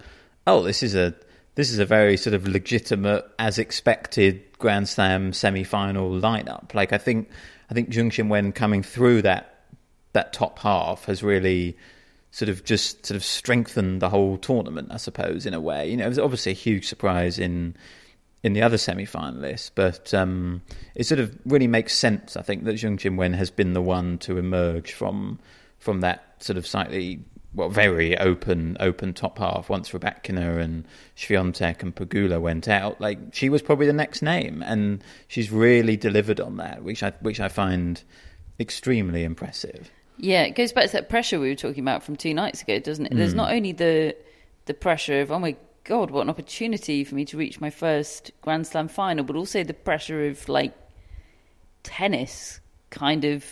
oh, this is a this is a very sort of legitimate, as expected Grand Slam semi final lineup. Like I think I think Zheng Qinwen coming through that that top half has really sort of just sort of strengthened the whole tournament, I suppose, in a way. You know, it was obviously a huge surprise in in the other semi-finalists, but um, it sort of really makes sense. I think that Zheng Qinwen has been the one to emerge from from that sort of slightly well, very open open top half. Once Rybakina and Swiatek and Pegula went out, like she was probably the next name, and she's really delivered on that, which I which I find extremely impressive.
Yeah, it goes back to that pressure we were talking about from two nights ago, doesn't it? Mm. There's not only the the pressure of oh my God, what an opportunity for me to reach my first Grand Slam final, but also the pressure of like tennis kind of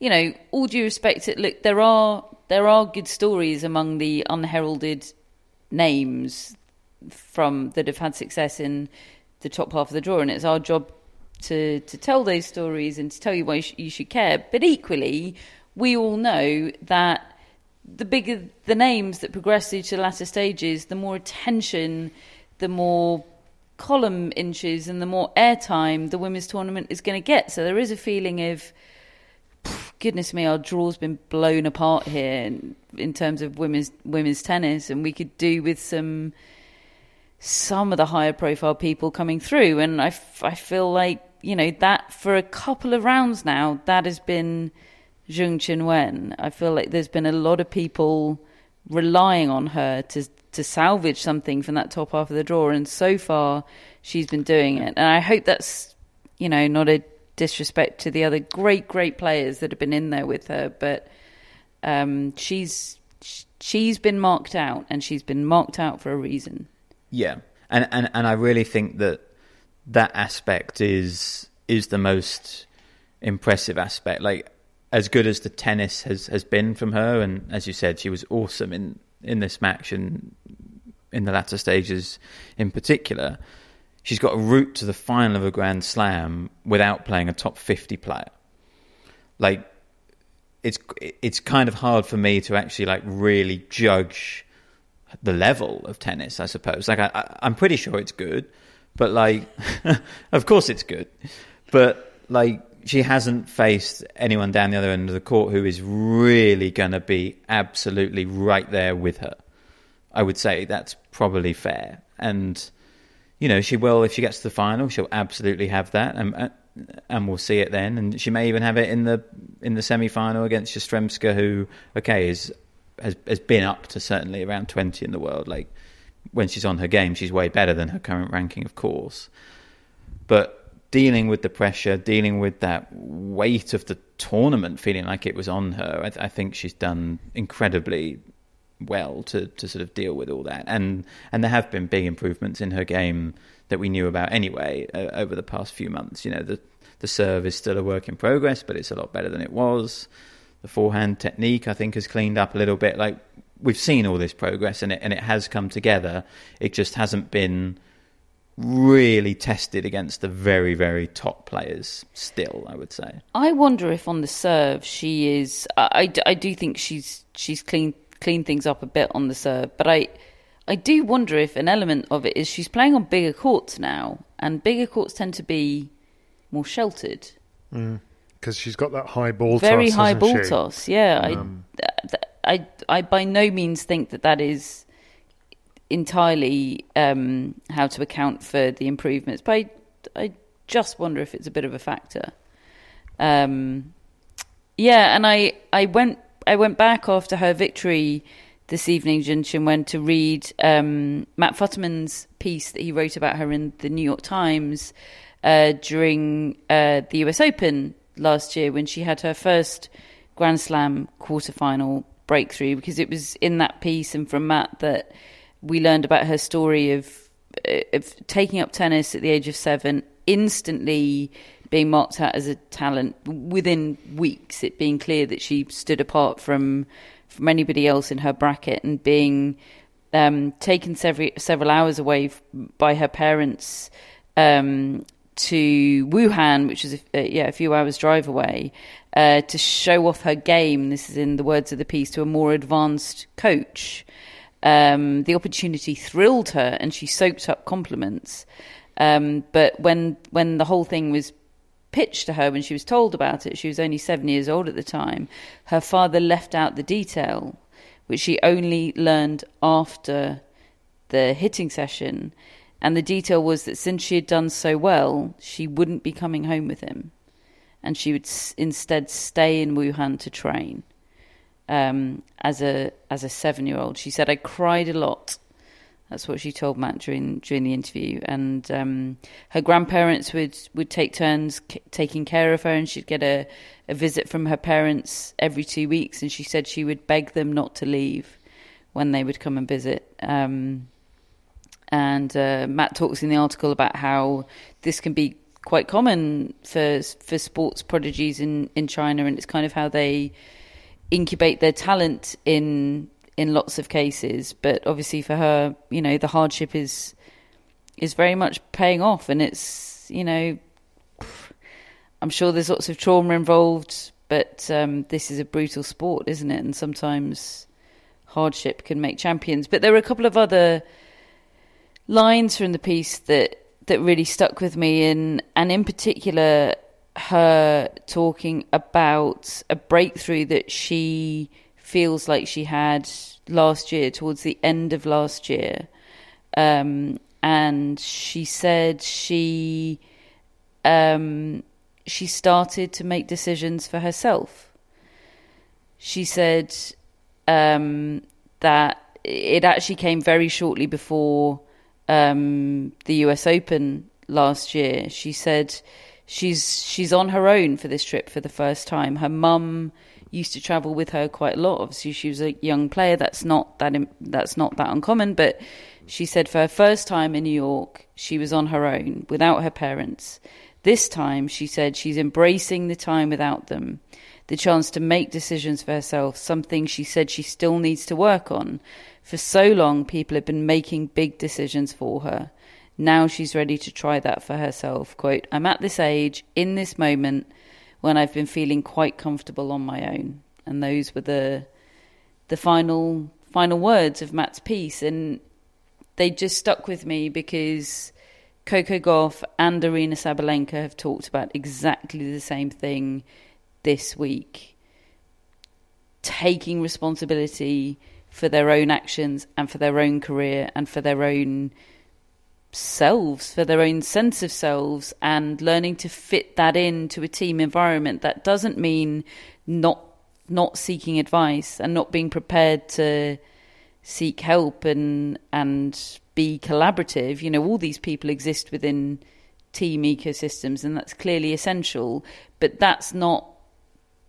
you know, all due respect to look, there are there are good stories among the unheralded names from that have had success in the top half of the draw, and it's our job to to tell those stories and to tell you why you should care. But equally, we all know that the bigger the names that progress through to the latter stages, the more attention, the more column inches, and the more airtime the women's tournament is going to get. So there is a feeling of goodness me, our draw's been blown apart here in, in, terms of women's women's tennis, and we could do with some some of the higher profile people coming through. And I, I feel like you know that for a couple of rounds now, that has been Zheng Qinwen. I feel like there's been a lot of people relying on her to to salvage something from that top half of the draw, and so far she's been doing it. And I hope that's you know not a disrespect to the other great, great players that have been in there with her, but um, she's she's been marked out, and she's been marked out for a reason.
Yeah, and and and I really think that that aspect is is the most impressive aspect. Like as good as the tennis has has been from her, and as you said, she was awesome in in this match and in the latter stages in particular she's got a route to the final of a Grand Slam without playing a top 50 player. Like, it's it's kind of hard for me to actually like really judge the level of tennis. I suppose. Like, I, I'm pretty sure it's good, but like, [LAUGHS] of course it's good, but like. She hasn't faced anyone down the other end of the court who is really going to be absolutely right there with her. I would say that's probably fair. And you know, she will if she gets to the final. She'll absolutely have that, and uh, and we'll see it then. And she may even have it in the in the semi final against Yastremska, who okay is has has been up to certainly around twenty in the world. Like when she's on her game, she's way better than her current ranking, of course. But dealing with the pressure, dealing with that weight of the tournament, feeling like it was on her, I, th- I think she's done incredibly well to to sort of deal with all that. And and there have been big improvements in her game that we knew about anyway uh, over the past few months. You know, the the serve is still a work in progress, but it's a lot better than it was. The forehand technique, I think, has cleaned up a little bit. Like we've seen all this progress, and it and it has come together. It just hasn't been really tested against the very, very top players still, I would say.
I wonder if on the serve she is. I, I, I do think she's she's cleaned clean things up a bit on the serve. But I, I do wonder if an element of it is she's playing on bigger courts now, and bigger courts tend to be more sheltered.
Because mm. she's got that high ball toss.
very
toss,
high ball
she?
toss. Yeah, um. I, I, I by no means think that that is entirely um, how to account for the improvements, but I, I just wonder if it's a bit of a factor. Um, yeah, and I, I went I went back after her victory this evening, Zheng Qinwen, to read um, Matt Futterman's piece that he wrote about her in the New York Times uh, during uh, the US Open last year when she had her first Grand Slam quarterfinal breakthrough. Because it was in that piece and from Matt that we learned about her story of of taking up tennis at the age of seven, instantly being marked out as a talent within weeks, it being clear that she stood apart from from anybody else in her bracket and being um, taken several several hours away by her parents um, to Wuhan, which is a, yeah a few hours drive away, uh, to show off her game. This is in the words of the piece to a more advanced coach. Um, the opportunity thrilled her, and she soaked up compliments. Um, but when when the whole thing was pitched to her when she was told about it, she was only seven years old at the time, her father left out the detail, which she only learned after the hitting session. And the detail was that since she had done so well, she wouldn't be coming home with him. And she would s- instead stay in Wuhan to train. Um, as a as a seven year old, she said, "I cried a lot that's what she told Matt during during the interview. And um, her grandparents would, would take turns c- taking care of her, and she'd get a, a visit from her parents every two weeks. And she said she would beg them not to leave when they would come and visit. Um, And uh, Matt talks in the article about how this can be quite common for for sports prodigies in, in China, and it's kind of how they incubate their talent in in lots of cases. But obviously, for her, you know, the hardship is is very much paying off, and it's you know, I'm sure there's lots of trauma involved, but um, this is a brutal sport, isn't it? And sometimes hardship can make champions. But there were a couple of other lines from the piece that that really stuck with me, and and in particular, her talking about a breakthrough that she feels like she had last year, towards the end of last year. Um, and she said she um, she started to make decisions for herself. She said um, that it actually came very shortly before um, the US Open last year. She said she's she's on her own for this trip for the first time. Her mum used to travel with her quite a lot. Obviously, she was a young player. That's not that that's not that uncommon. But she said for her first time in New York, she was on her own without her parents. This time, she said she's embracing the time without them, the chance to make decisions for herself. Something she said she still needs to work on. For so long, people have been making big decisions for her. Now she's ready to try that for herself. Quote, I'm at this age, in this moment, when I've been feeling quite comfortable on my own. And those were the the final final words of Matt's piece. And they just stuck with me because Coco Gauff and Aryna Sabalenka have talked about exactly the same thing this week. Taking responsibility for their own actions and for their own career and for their own selves, for their own sense of selves, and learning to fit that into a team environment. That doesn't mean not not seeking advice and not being prepared to seek help and and be collaborative. You know, all these people exist within team ecosystems, and that's clearly essential. But that's not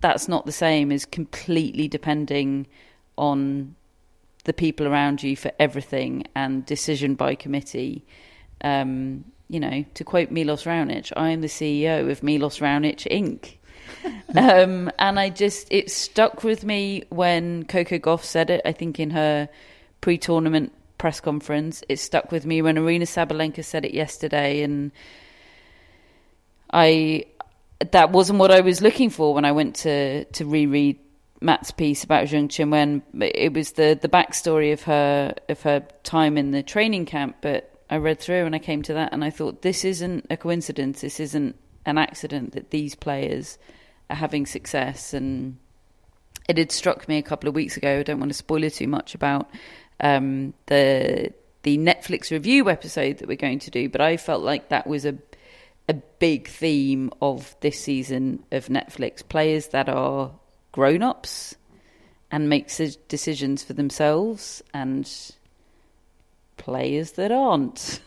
that's not the same as completely depending on the people around you for everything and decision by committee. Um, you know, to quote Milos Raonic, I am the CEO of Milos Raonic Inc. [LAUGHS] um, and I just, it stuck with me when Coco Gauff said it, I think in her pre tournament press conference. It stuck with me when Aryna Sabalenka said it yesterday. And I, that wasn't what I was looking for when I went to, to reread Matt's piece about Zheng Qinwen. It was the the backstory of her of her time in the training camp, but I read through and I came to that and I thought this isn't a coincidence. This isn't an accident that these players are having success. And it had struck me a couple of weeks ago. I don't want to spoil it too much about um, the the Netflix review episode that we're going to do, but I felt like that was a a big theme of this season of Netflix players that are grown ups and makes decisions for themselves and players that aren't.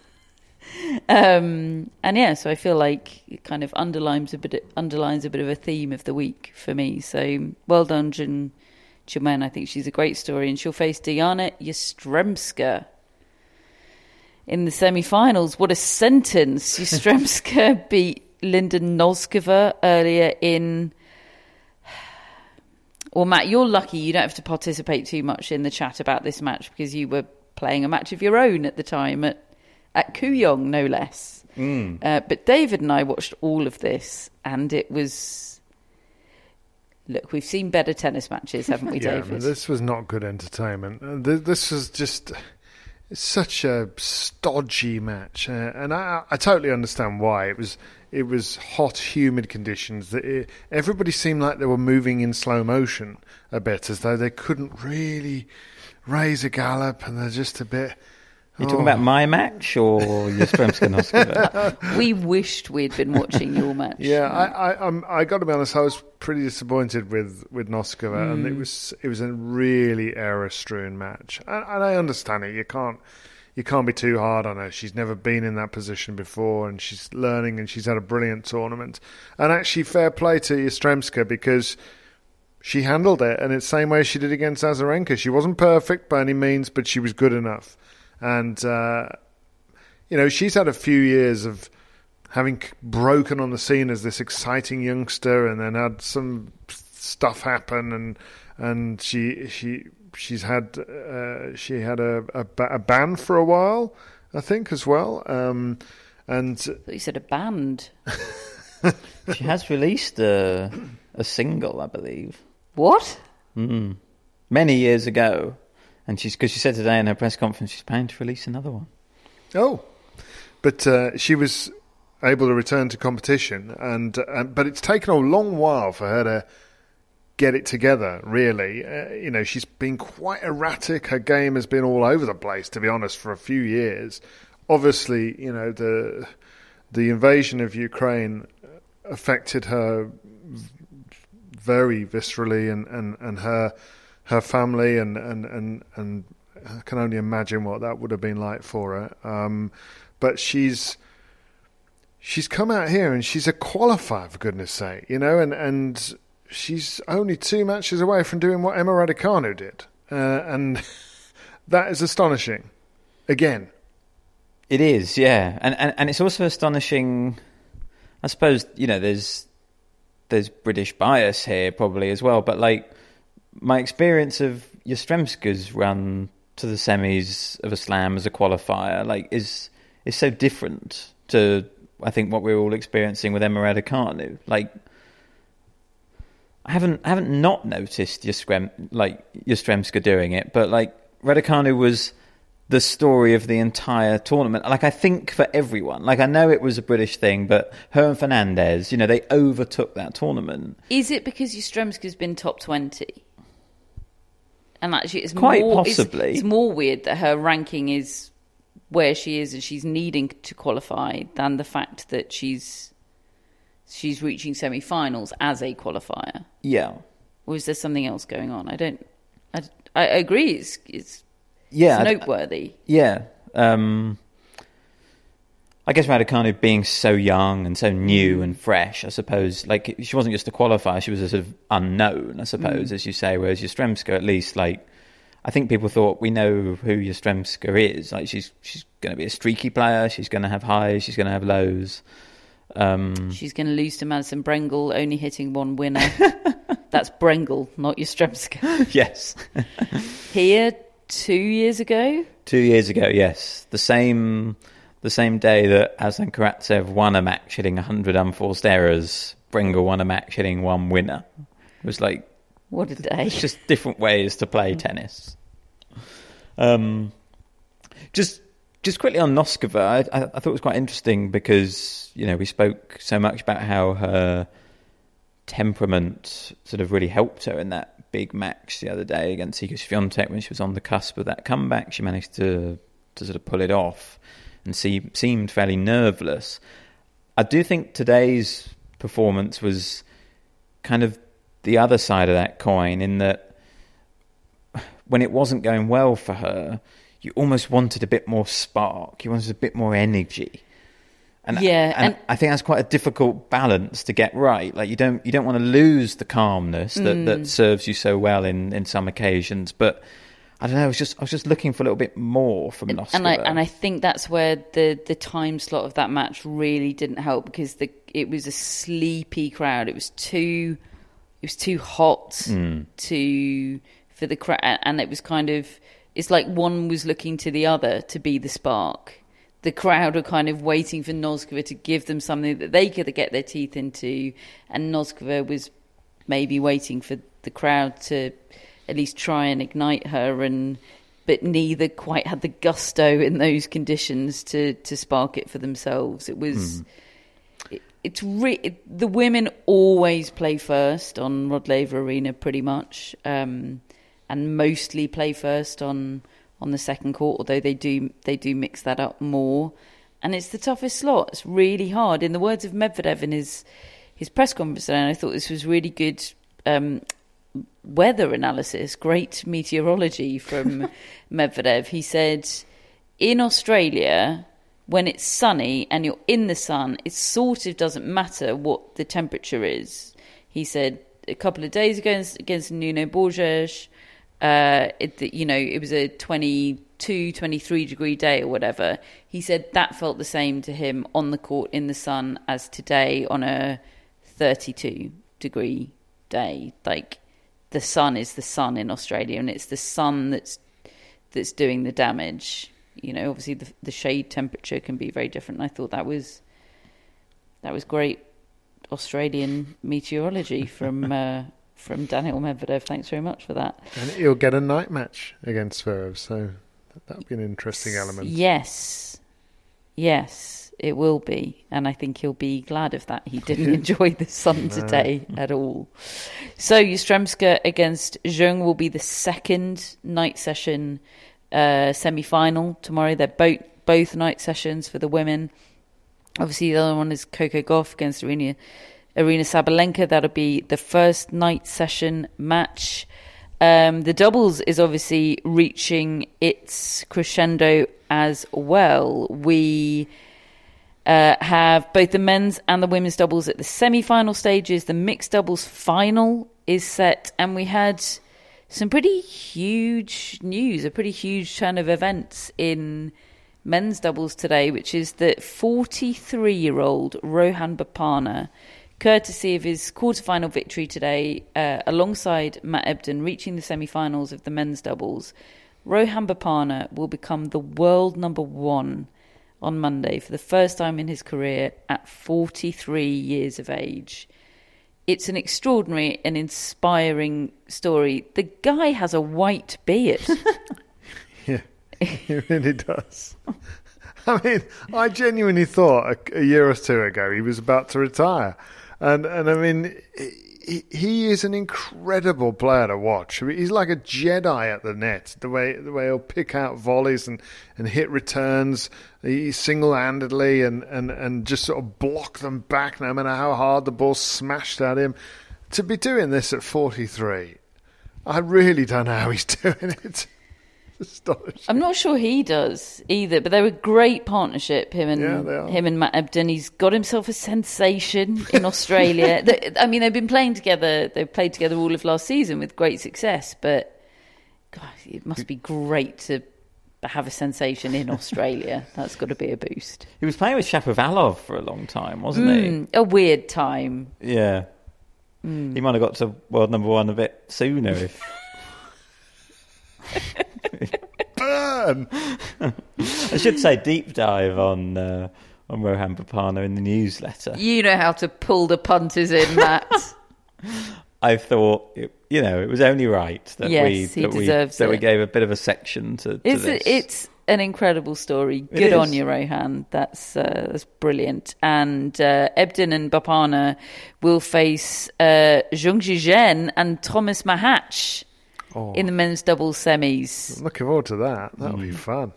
[LAUGHS] um, and yeah, so I feel like it kind of underlines a bit underlines a bit of a theme of the week for me. So well done, Zheng Qinwen. I think she's a great story, and she'll face Dayana Yastremska in the semi-finals. What a sentence! [LAUGHS] Yastremska beat Linda Noskova earlier in well, Matt, you're lucky you don't have to participate too much in the chat about this match because you were playing a match of your own at the time at at Kooyong, no less. Mm. Uh, but David and I watched all of this, and it was. Look, we've seen better tennis matches, haven't we, [LAUGHS]
yeah,
David?
this was not good entertainment. Uh, this was just such a stodgy match, uh, and I, I totally understand why. It was it was hot, humid conditions. That it, everybody seemed like they were moving in slow motion a bit, as though they couldn't really raise a gallop, and they're just a bit.
You're you talking about oh. my match or Yastremska [LAUGHS] Noskova?
We wished we'd been watching your match.
Yeah, I, I, um, I got to be honest. I was pretty disappointed with with Noskova, mm. and it hmm. was it was a really error-strewn match. And, and I understand it. You can't you can't be too hard on her. She's never been in that position before, and she's learning, and she's had a brilliant tournament. And actually, fair play to Yastremska because she handled it, and it's the same way she did against Azarenka. She wasn't perfect by any means, but she was good enough. And uh, you know, she's had a few years of having broken on the scene as this exciting youngster, and then had some stuff happen, and and she she she's had uh, she had a, a a ban for a while, I think, as well. Um, and
I thought you said a band. [LAUGHS]
She has released a a single, I believe,
What?
many years ago, and she's because she said today in her press conference she's planning to release another one.
Oh, but uh, she was able to return to competition, and uh, but it's taken a long while for her to get it together. Really, uh, you know, she's been quite erratic. Her game has been all over the place, to be honest, for a few years. Obviously, you know the the invasion of Ukraine affected her very viscerally, and, and, and her her family, and, and, and, and I can only imagine what that would have been like for her. Um, but she's she's come out here and she's a qualifier for goodness sake, you know, and and she's only two matches away from doing what Emma Raducanu did, uh, and [LAUGHS] that is astonishing. Again,
It is, yeah, and, and and it's also astonishing. I suppose you know there's there's British bias here probably as well, but like my experience of Yastremska's run to the semis of a slam as a qualifier, like is is so different to I think what we're all experiencing with Emma Raducanu. Like I haven't I haven't not noticed Yastrem like Yastremska doing it, but like Raducanu was the story of the entire tournament. Like I think for everyone, like I know it was a British thing, but her and Fernandez, you know, they overtook that tournament.
Is it because Yastremska's been top 20? And actually, it's
Quite
more, it's-
possibly.
It's, more weird that her ranking is where she is and she's needing to qualify than the fact that she's she's reaching semi-finals as a qualifier.
Yeah,
Or is there something else going on? I don't. I, I agree. It's it's,
yeah,
it's
I-
noteworthy.
yeah. Um, I guess Raducanu being so young and so new and fresh, I suppose, like she wasn't just a qualifier; she was a sort of unknown, I suppose, as you say. Whereas Yastremska, at least, like I think people thought we know who Yastremska is. Like she's she's going to be a streaky player. She's going to have highs. She's going to have lows. Um,
She's going to lose to Madison Brengle, only hitting one winner. [LAUGHS] That's Brengle, not Yastremska. [LAUGHS]
yes,
Here two years ago.
two years ago. Yes, the same the same day that Aslan Karatsev won a match hitting 100 unforced errors. Brengle won a match hitting one winner. It was like
What a day!
It's just different ways to play tennis. Um, just just quickly on Noskova, I, I, I thought it was quite interesting because you know we spoke so much about how her temperament sort of really helped her in that big match the other day against Iga Swiatek when she was on the cusp of that comeback. She managed to to sort of pull it off and see, seemed fairly nerveless. I do think today's performance was kind of the other side of that coin in that when it wasn't going well for her, you almost wanted a bit more spark. You wanted a bit more energy. And,
Yeah,
and,
and-
I think that's quite a difficult balance to get right. Like you don't you don't want to lose the calmness that,
Mm.
that serves you so well in, in some occasions. But I don't know. I was just I was just looking for a little bit more from Noskova.
and I and I think that's where the the time slot of that match really didn't help because the it was a sleepy crowd. It was too it was too hot
Hmm.
to for the crowd, and it was kind of it's like one was looking to the other to be the spark. The crowd were kind of waiting for Noskova to give them something that they could get their teeth into, and Noskova was maybe waiting for the crowd to at least try and ignite her and but neither quite had the gusto in those conditions to to spark it for themselves. It was it, it's re- it, the women always play first on Rod Laver Arena pretty much um, and mostly play first on on the second court although they do they do mix that up more and it's the toughest slot it's really hard in the words of Medvedev in his his press conference today, and I thought this was really good um, weather analysis, great meteorology from [LAUGHS] Medvedev. He said, in Australia, when it's sunny and you're in the sun, it sort of doesn't matter what the temperature is. He said a couple of days ago against Nuno Borges, uh, it, you know, it was a 22, 23 degree day or whatever. He said that felt the same to him on the court in the sun as today on a 32 degree day. Like the sun is the sun in Australia, and it's the sun that's that's doing the damage. You know, obviously the the shade temperature can be very different. I thought that was that was great Australian meteorology from uh, from Daniel Medvedev. Thanks very much for that.
And he'll get a night match against Zverev, so that'll be an interesting element.
Yes, yes, it will be, and I think he'll be glad of that. He didn't [LAUGHS] enjoy the sun today at all. So Yastremska against Zheng will be the second night session uh, semi-final tomorrow. They're both both night sessions for the women. Obviously, the other one is Coco Gauff against Aryna Aryna Sabalenka. That'll be the first night session match. Um, the doubles is obviously reaching its crescendo as well. We uh, have both the men's and the women's doubles at the semi-final stages. The mixed doubles final is set, and we had some pretty huge news, a pretty huge turn of events in men's doubles today, which is that 43 year old Rohan Bopanna, courtesy of his quarterfinal victory today, uh, alongside Matt Ebden, reaching the semi finals of the men's doubles, Rohan Bopanna will become the world number one on Monday for the first time in his career at 43 years of age. It's an extraordinary and inspiring story. The guy has a white beard. [LAUGHS]
Yeah, he really does. I mean, I genuinely thought a, a, year or two ago he was about to retire, and and I mean, he, he is an incredible player to watch. I mean, he's like a Jedi at the net. The way the way he'll pick out volleys and, and hit returns, he single handedly and, and, and just sort of block them back, no matter how hard the ball smashed at him. To be doing this at forty three, I really don't know how he's [LAUGHS] doing it. [LAUGHS] Astonishing.
I'm not sure he does either, but they're a great partnership. Him and
Yeah,
him and Matt Ebden. He's got himself a sensation in Australia. [LAUGHS] They- I mean, they've been playing together. They've played together all of last season with great success. But God, it must be great to have a sensation in Australia. [LAUGHS] That's got to be a boost.
He was playing with Shapovalov for a long time, wasn't
Mm, a weird time.
he? Yeah. He might have got to world number one a bit sooner if. [LAUGHS]
Burn!
I should say deep dive on uh, on Rohan Bopanna in the newsletter.
You know how to pull the punters in, Matt. [LAUGHS]
I thought, it, you know, it was only right that
Yes,
we
he
that we
deserves
that we gave a bit of a section to, to
It's
this.
it's an incredible story.
It
Good on
is.
you, Rohan. That's uh, that's brilliant. And uh, Ebden and Bopanna will face uh, Zhang Zhizhen and Thomas Machac
Oh.
in the men's doubles semis.
Looking forward to that. That'll
Mm.
be fun.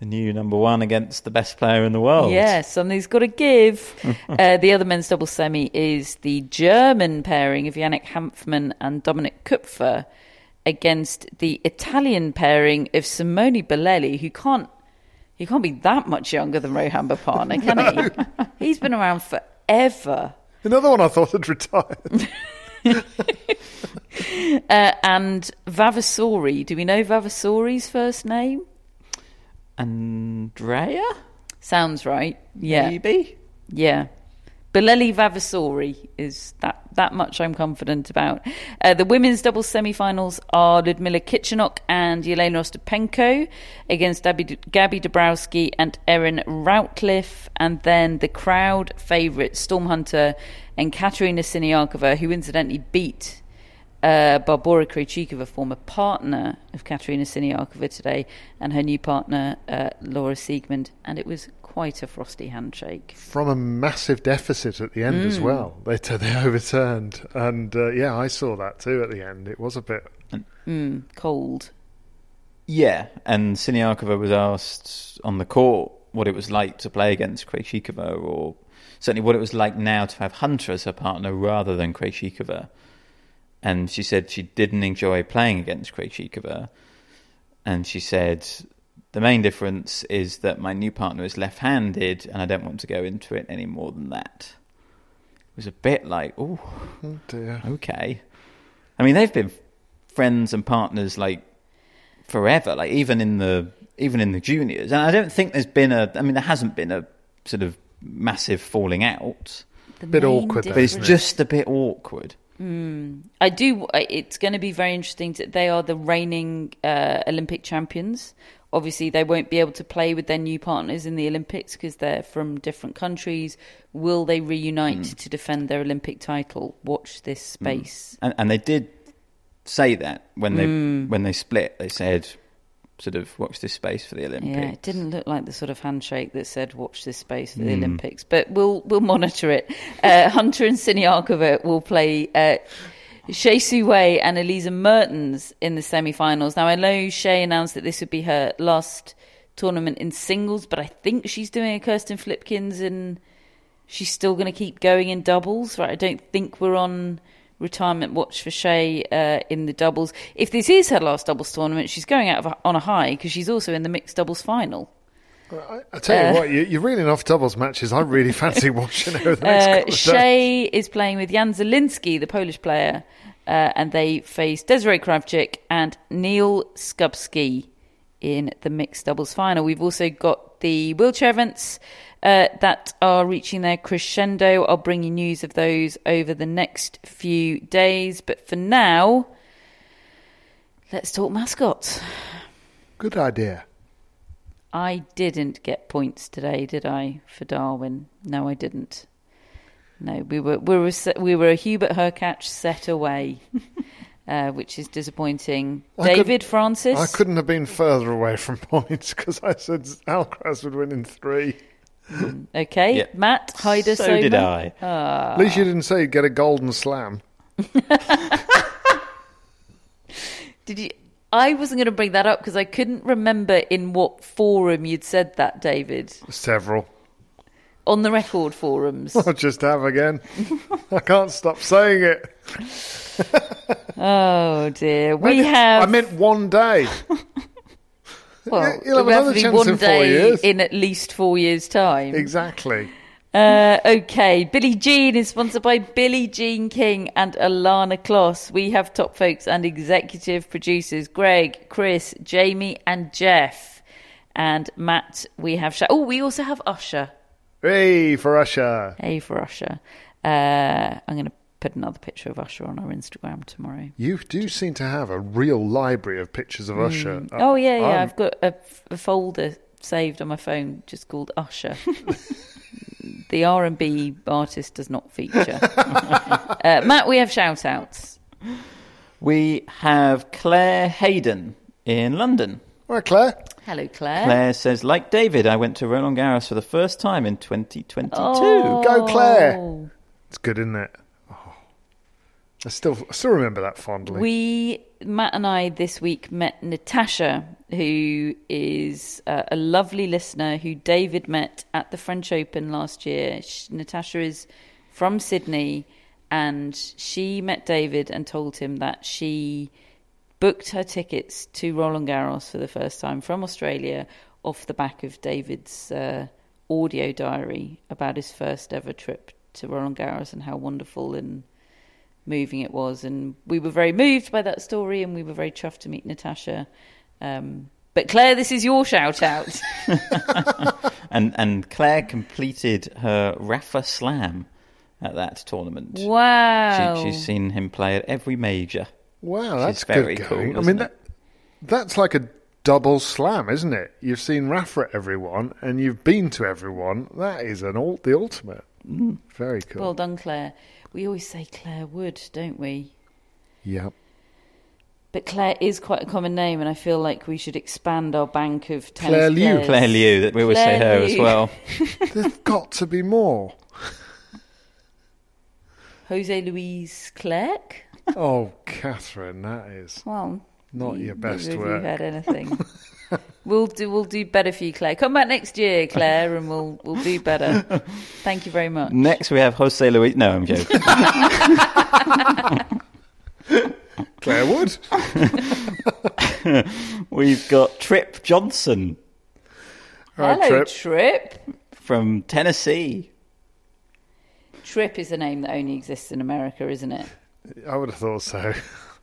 the new number one against the best player in the world.
Yeah, something's got to give. [LAUGHS] uh, the other men's doubles semi is the German pairing of Yannick Hanfmann and Dominik Koepfer against the Italian pairing of Simone Bolelli, who can't he can't be that much younger than Rohan Bopanna, can he? [LAUGHS] He's been around forever.
Another one I thought had retired. [LAUGHS] [LAUGHS]
Uh, and Vavasori. Do we know Vavasori's first name?
Andrea,
Sounds right. Yeah.
maybe.
Yeah. Bolelli Vavasori is that that much I'm confident about. Uh, the women's doubles semi-finals are Ludmila Kichenok and Yelena Ostapenko against Gabby, Gabby Dabrowski and Erin Routliffe, and then the crowd favourite Storm Hunter and Katerina Siniakova, who incidentally beat uh, Barbora Krejcikova, former partner of Katerina Siniakova today, and her new partner uh, Laura Siegemund, and it was quite a frosty handshake.
From a massive deficit at the end as
Mm.
well. They, they overturned. And uh, yeah, I saw that too at the end. It was a bit.
Mm, cold.
Yeah, and Siniakova was asked on the court what it was like to play against Krejcikova, or certainly what it was like now to have Hunter as her partner rather than Krejcikova. And she said she didn't enjoy playing against Krejcikova. And she said, the main difference is that my new partner is left handed, and I don't want to go into it any more than that. It was a bit like, oh,
Oh dear.
okay. I mean, they've been friends and partners like forever. Like even in the even in the juniors, and I don't think there's been a. I mean, there hasn't been a sort of massive falling out,
The
Bit awkward,
but it's just a bit awkward.
I do. It's going to be very interesting. To, they are the reigning uh, Olympic champions. Obviously, they won't be able to play with their new partners in the Olympics because they're from different countries. Will they reunite hmm. to defend their Olympic title? Watch this hmm. space.
and, and they did say that when they hmm. when they split, they said sort of watch this space for the Olympics.
Yeah, it didn't look like the sort of handshake that said "Watch this space for the Olympics," but we'll we'll monitor it. Uh, Hunter and Siniakova will play uh, Hsieh Su-wei and Elise Mertens in the semi-finals. Now I know Hsieh announced that this would be her last tournament in singles, but I think she's doing a Kirsten Flipkens and she's still going to keep going in doubles. Right? I don't think we're on retirement watch for Hsieh uh, in the doubles. If this is her last doubles tournament, she's going out of a, on a high because she's also in the mixed doubles final.
I, I tell you
Uh,
what, you, you're reeling off doubles matches. I really [LAUGHS] fancy watching next
Uh,
couple of days.
Hsieh is playing with Jan Zielinski, the Polish player, uh, and they face Desirae Krawczyk and Neal Skupski in the mixed doubles final. We've also got the wheelchair events uh, that are reaching their crescendo. I'll bring you news of those over the next few days, but for now, let's talk mascots.
Good idea.
I didn't get points today, did I, for Darwin? No, I didn't. No, we were we were se- we were a Hubert Hurkacz set away, [LAUGHS] uh, which is disappointing.
I
David Francis.
I couldn't have been further away from [LAUGHS] points because I said Alcaraz would win in three. [LAUGHS]
Okay,
Yeah.
Matt Hyder.
so did I. Ah.
At least you didn't say you'd get a golden slam. [LAUGHS]
Did you? I wasn't going to bring that up because I couldn't remember in what forum you'd said that, David.
Several.
On the record forums. [LAUGHS]
I'll just have again. I can't stop saying it.
oh dear,
I
we
meant-
have.
I meant one day.
Well,
you'll have
have
another
to be
chance
one
in four
day
years.
in at least four years' time.
Exactly.
Uh, okay, Billie Jean is sponsored by Billie Jean King and Ilana Kloss. We have top folks and executive producers Greg, Chris, Jamie, and Jeff. And Matt, we have. Sha- oh, we also have Usher.
Hey, for Usher.
Hey for Usher. Uh, I'm going to put another picture of Usher on our Instagram tomorrow.
You do seem to have a real library of pictures of Usher. Uh,
oh yeah, yeah.
I'm-
I've got a, a folder saved on my phone just called Usher. [LAUGHS] the R and B artist does not feature. [LAUGHS] uh, Matt, we have shout outs.
We have Claire Hayden in London.
All right, Claire.
Hello, Claire.
Claire says, like David, I went to Roland Garros for the first time in 2022.
Oh.
Go, Claire. It's good, isn't it? I still, I still remember that fondly.
We, Matt and I, this week met Natasha, who is uh, a lovely listener who David met at the French Open last year. Sh Natasha is from Sydney, and she met David and told him that she booked her tickets to Roland Garros for the first time from Australia off the back of David's uh, audio diary about his first ever trip to Roland Garros and how wonderful and moving it was. And we were very moved by that story and we were very chuffed to meet Natasha. Um, but Claire, this is your shout out. [LAUGHS]
And, and Claire completed her Rafa Slam at that tournament.
wow.
She, she's seen him play at every major.
wow, that's
She's very
good
cool.
I mean, that, that's like a double slam, isn't it? You've seen Rafa at everyone, and you've been to everyone. That is an ult, the ultimate.
Mm.
Very cool.
Well done, Claire. We always say Claire Wood, don't we?
yep.
But Claire is quite a common name, and I feel like we should expand our bank of tennis
Claire Liu.
players.
Claire Liu, that we always say
Claire
her as well. [LAUGHS]
There's got to be more.
Jose Luis Clerc?
Oh, Catherine, that is
Well,
not
you-
your best
neither of
work.
You had anything? [LAUGHS] [LAUGHS] we'll do. We'll do better for you, Claire. Come back next year, Claire, and we'll we'll do better. [LAUGHS] Thank you very much.
Next, we have Jose Luis. No, I'm joking. [LAUGHS]
Claire Wood.
We've got Trip Johnson
Right,
Hello,
Trip.
Trip.
from Tennessee.
Trip is a name that only exists in America, isn't it?
I would have thought so.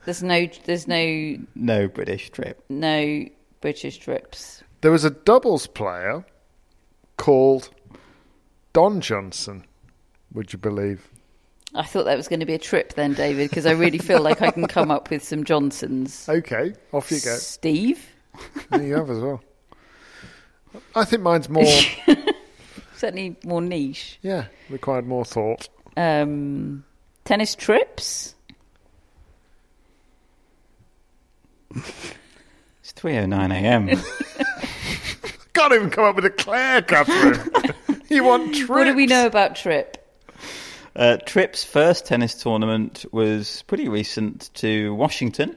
There's no, there's no,
No British trip.
no British trips.
There was a doubles player called Don Johnson. Would you believe?
I thought that was going to be a trip then, David, because I really feel like I can come up with some Johnsons. [LAUGHS]
Okay, off you go.
Steve,
There you have as well. I think mine's more, [LAUGHS]
certainly more niche.
yeah, required more thought.
Um, tennis trips. [LAUGHS]
It's 3.09 a.m. [LAUGHS]
Can't even come up with a Claire, Catherine. [LAUGHS] you want trips?
What do we know about trip?
Uh, Tripp's first tennis tournament was pretty recent to Washington.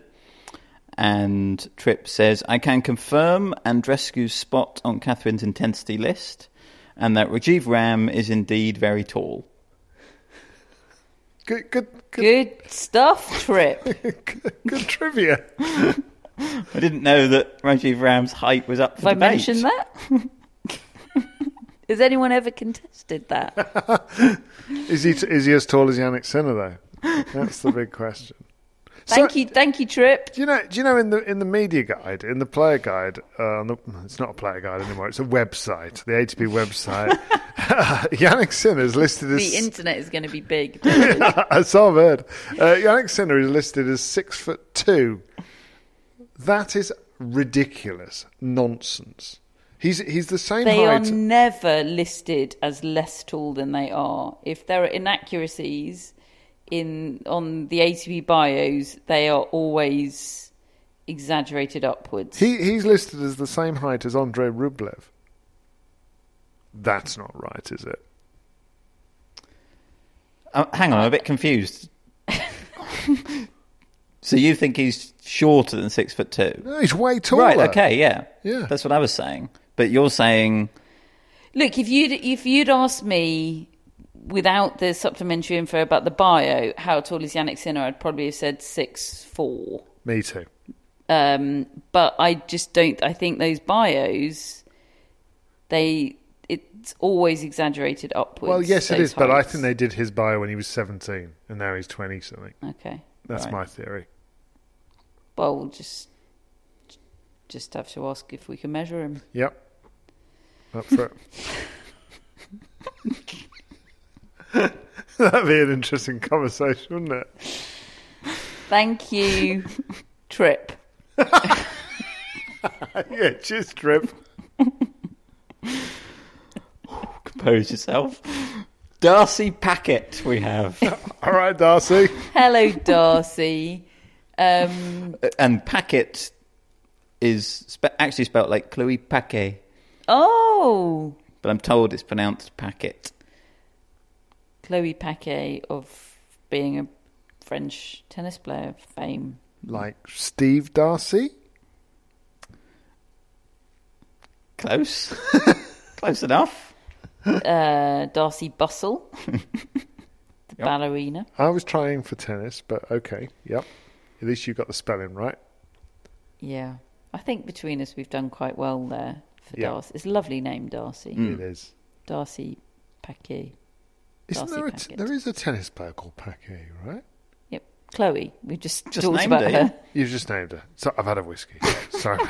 And Tripp says, I can confirm Andreescu's spot on Catherine's intensity list, and that Rajiv Ram is indeed very tall.
Good, good, good,
Good stuff, trip. [LAUGHS]
good, good trivia.
I didn't know that Rajiv Ram's height was up for
Have I mentioned that? [LAUGHS] Has anyone ever contested that? [LAUGHS]
Is he is he as tall as Jannik Sinner though? That's the big question.
Thank
So-
you, thank you, Trip.
Do you know? Do you know in the in the media guide, in the player guide, uh, on the, it's not a player guide anymore. It's a website, the ATP website. [LAUGHS] Jannik Sinner is listed as
The internet is going to be big.
I saw I've heard. Uh, Jannik Sinner is listed as six foot two. That is ridiculous nonsense. He's he's the same height.
They are never listed as less tall than they are. If there are inaccuracies in on the ATP bios, they are always exaggerated upwards.
He he's listed as the same height as Andrei Rublev. That's not right, is it?
Oh, hang on, I'm a bit confused. [LAUGHS] so you think he's shorter than six foot two?
No, he's way taller.
Right, okay, yeah.
Yeah.
That's what I was saying. But you're saying
Look, if you'd if you'd asked me without the supplementary info about the bio, how tall is Jannik Sinner, I'd probably have said six four.
Me too.
Um, but I just don't. I think those bios, they it's always exaggerated upwards.
Well, yes, it is.
those
is, but I think they did his bio when he was 17, and now he's 20 something.
Okay.
That's
right.
my theory.
Well, we'll just just have to ask if we can measure him.
Yep. Up for it. [LAUGHS] That'd be an interesting conversation, wouldn't it?
Thank you, Trip. [LAUGHS]
yeah, cheers, Trip. [LAUGHS]
compose yourself. Darcy Packet, we have.
All right, Darcy.
Hello, Darcy. Um,
and Packet is spe- actually spelled like Chloe Paquet,
oh,
but I'm told it's pronounced Packet.
Chloe Paquet of being a French tennis player of fame.
Like Steve Darcis?
Close. [LAUGHS] Close enough.
Uh, Darcey Bussell, [LAUGHS] the
Yep.
ballerina.
I was trying for tennis, but okay. Yep. At least you got the spelling right.
Yeah, I think between us we've done quite well there for
Yeah.
Darcy. It's a lovely name, Darcy.
Mm.
It is.
Darcy Paquet.
Isn't
Darcy
there a t- there is a tennis player called Paquet, right?
Yep, Chloe. We just,
Just
talked
named
about
her,
her.
You've just named her. So I've had a whiskey. [LAUGHS] Sorry.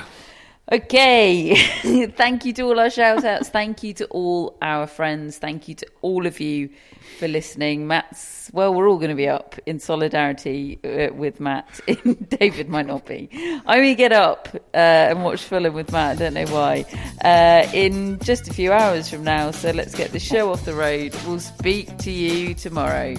Okay. [LAUGHS] Thank you to all our shout outs. Thank you to all our friends. Thank you to all of you for listening. Matt's, well, we're all going to be up in solidarity uh, with Matt. [LAUGHS] David might not be. I'm going to get up uh, and watch Fulham with Matt. I don't know why. Uh, in just a few hours from now. So let's get the show off the road. We'll speak to you tomorrow.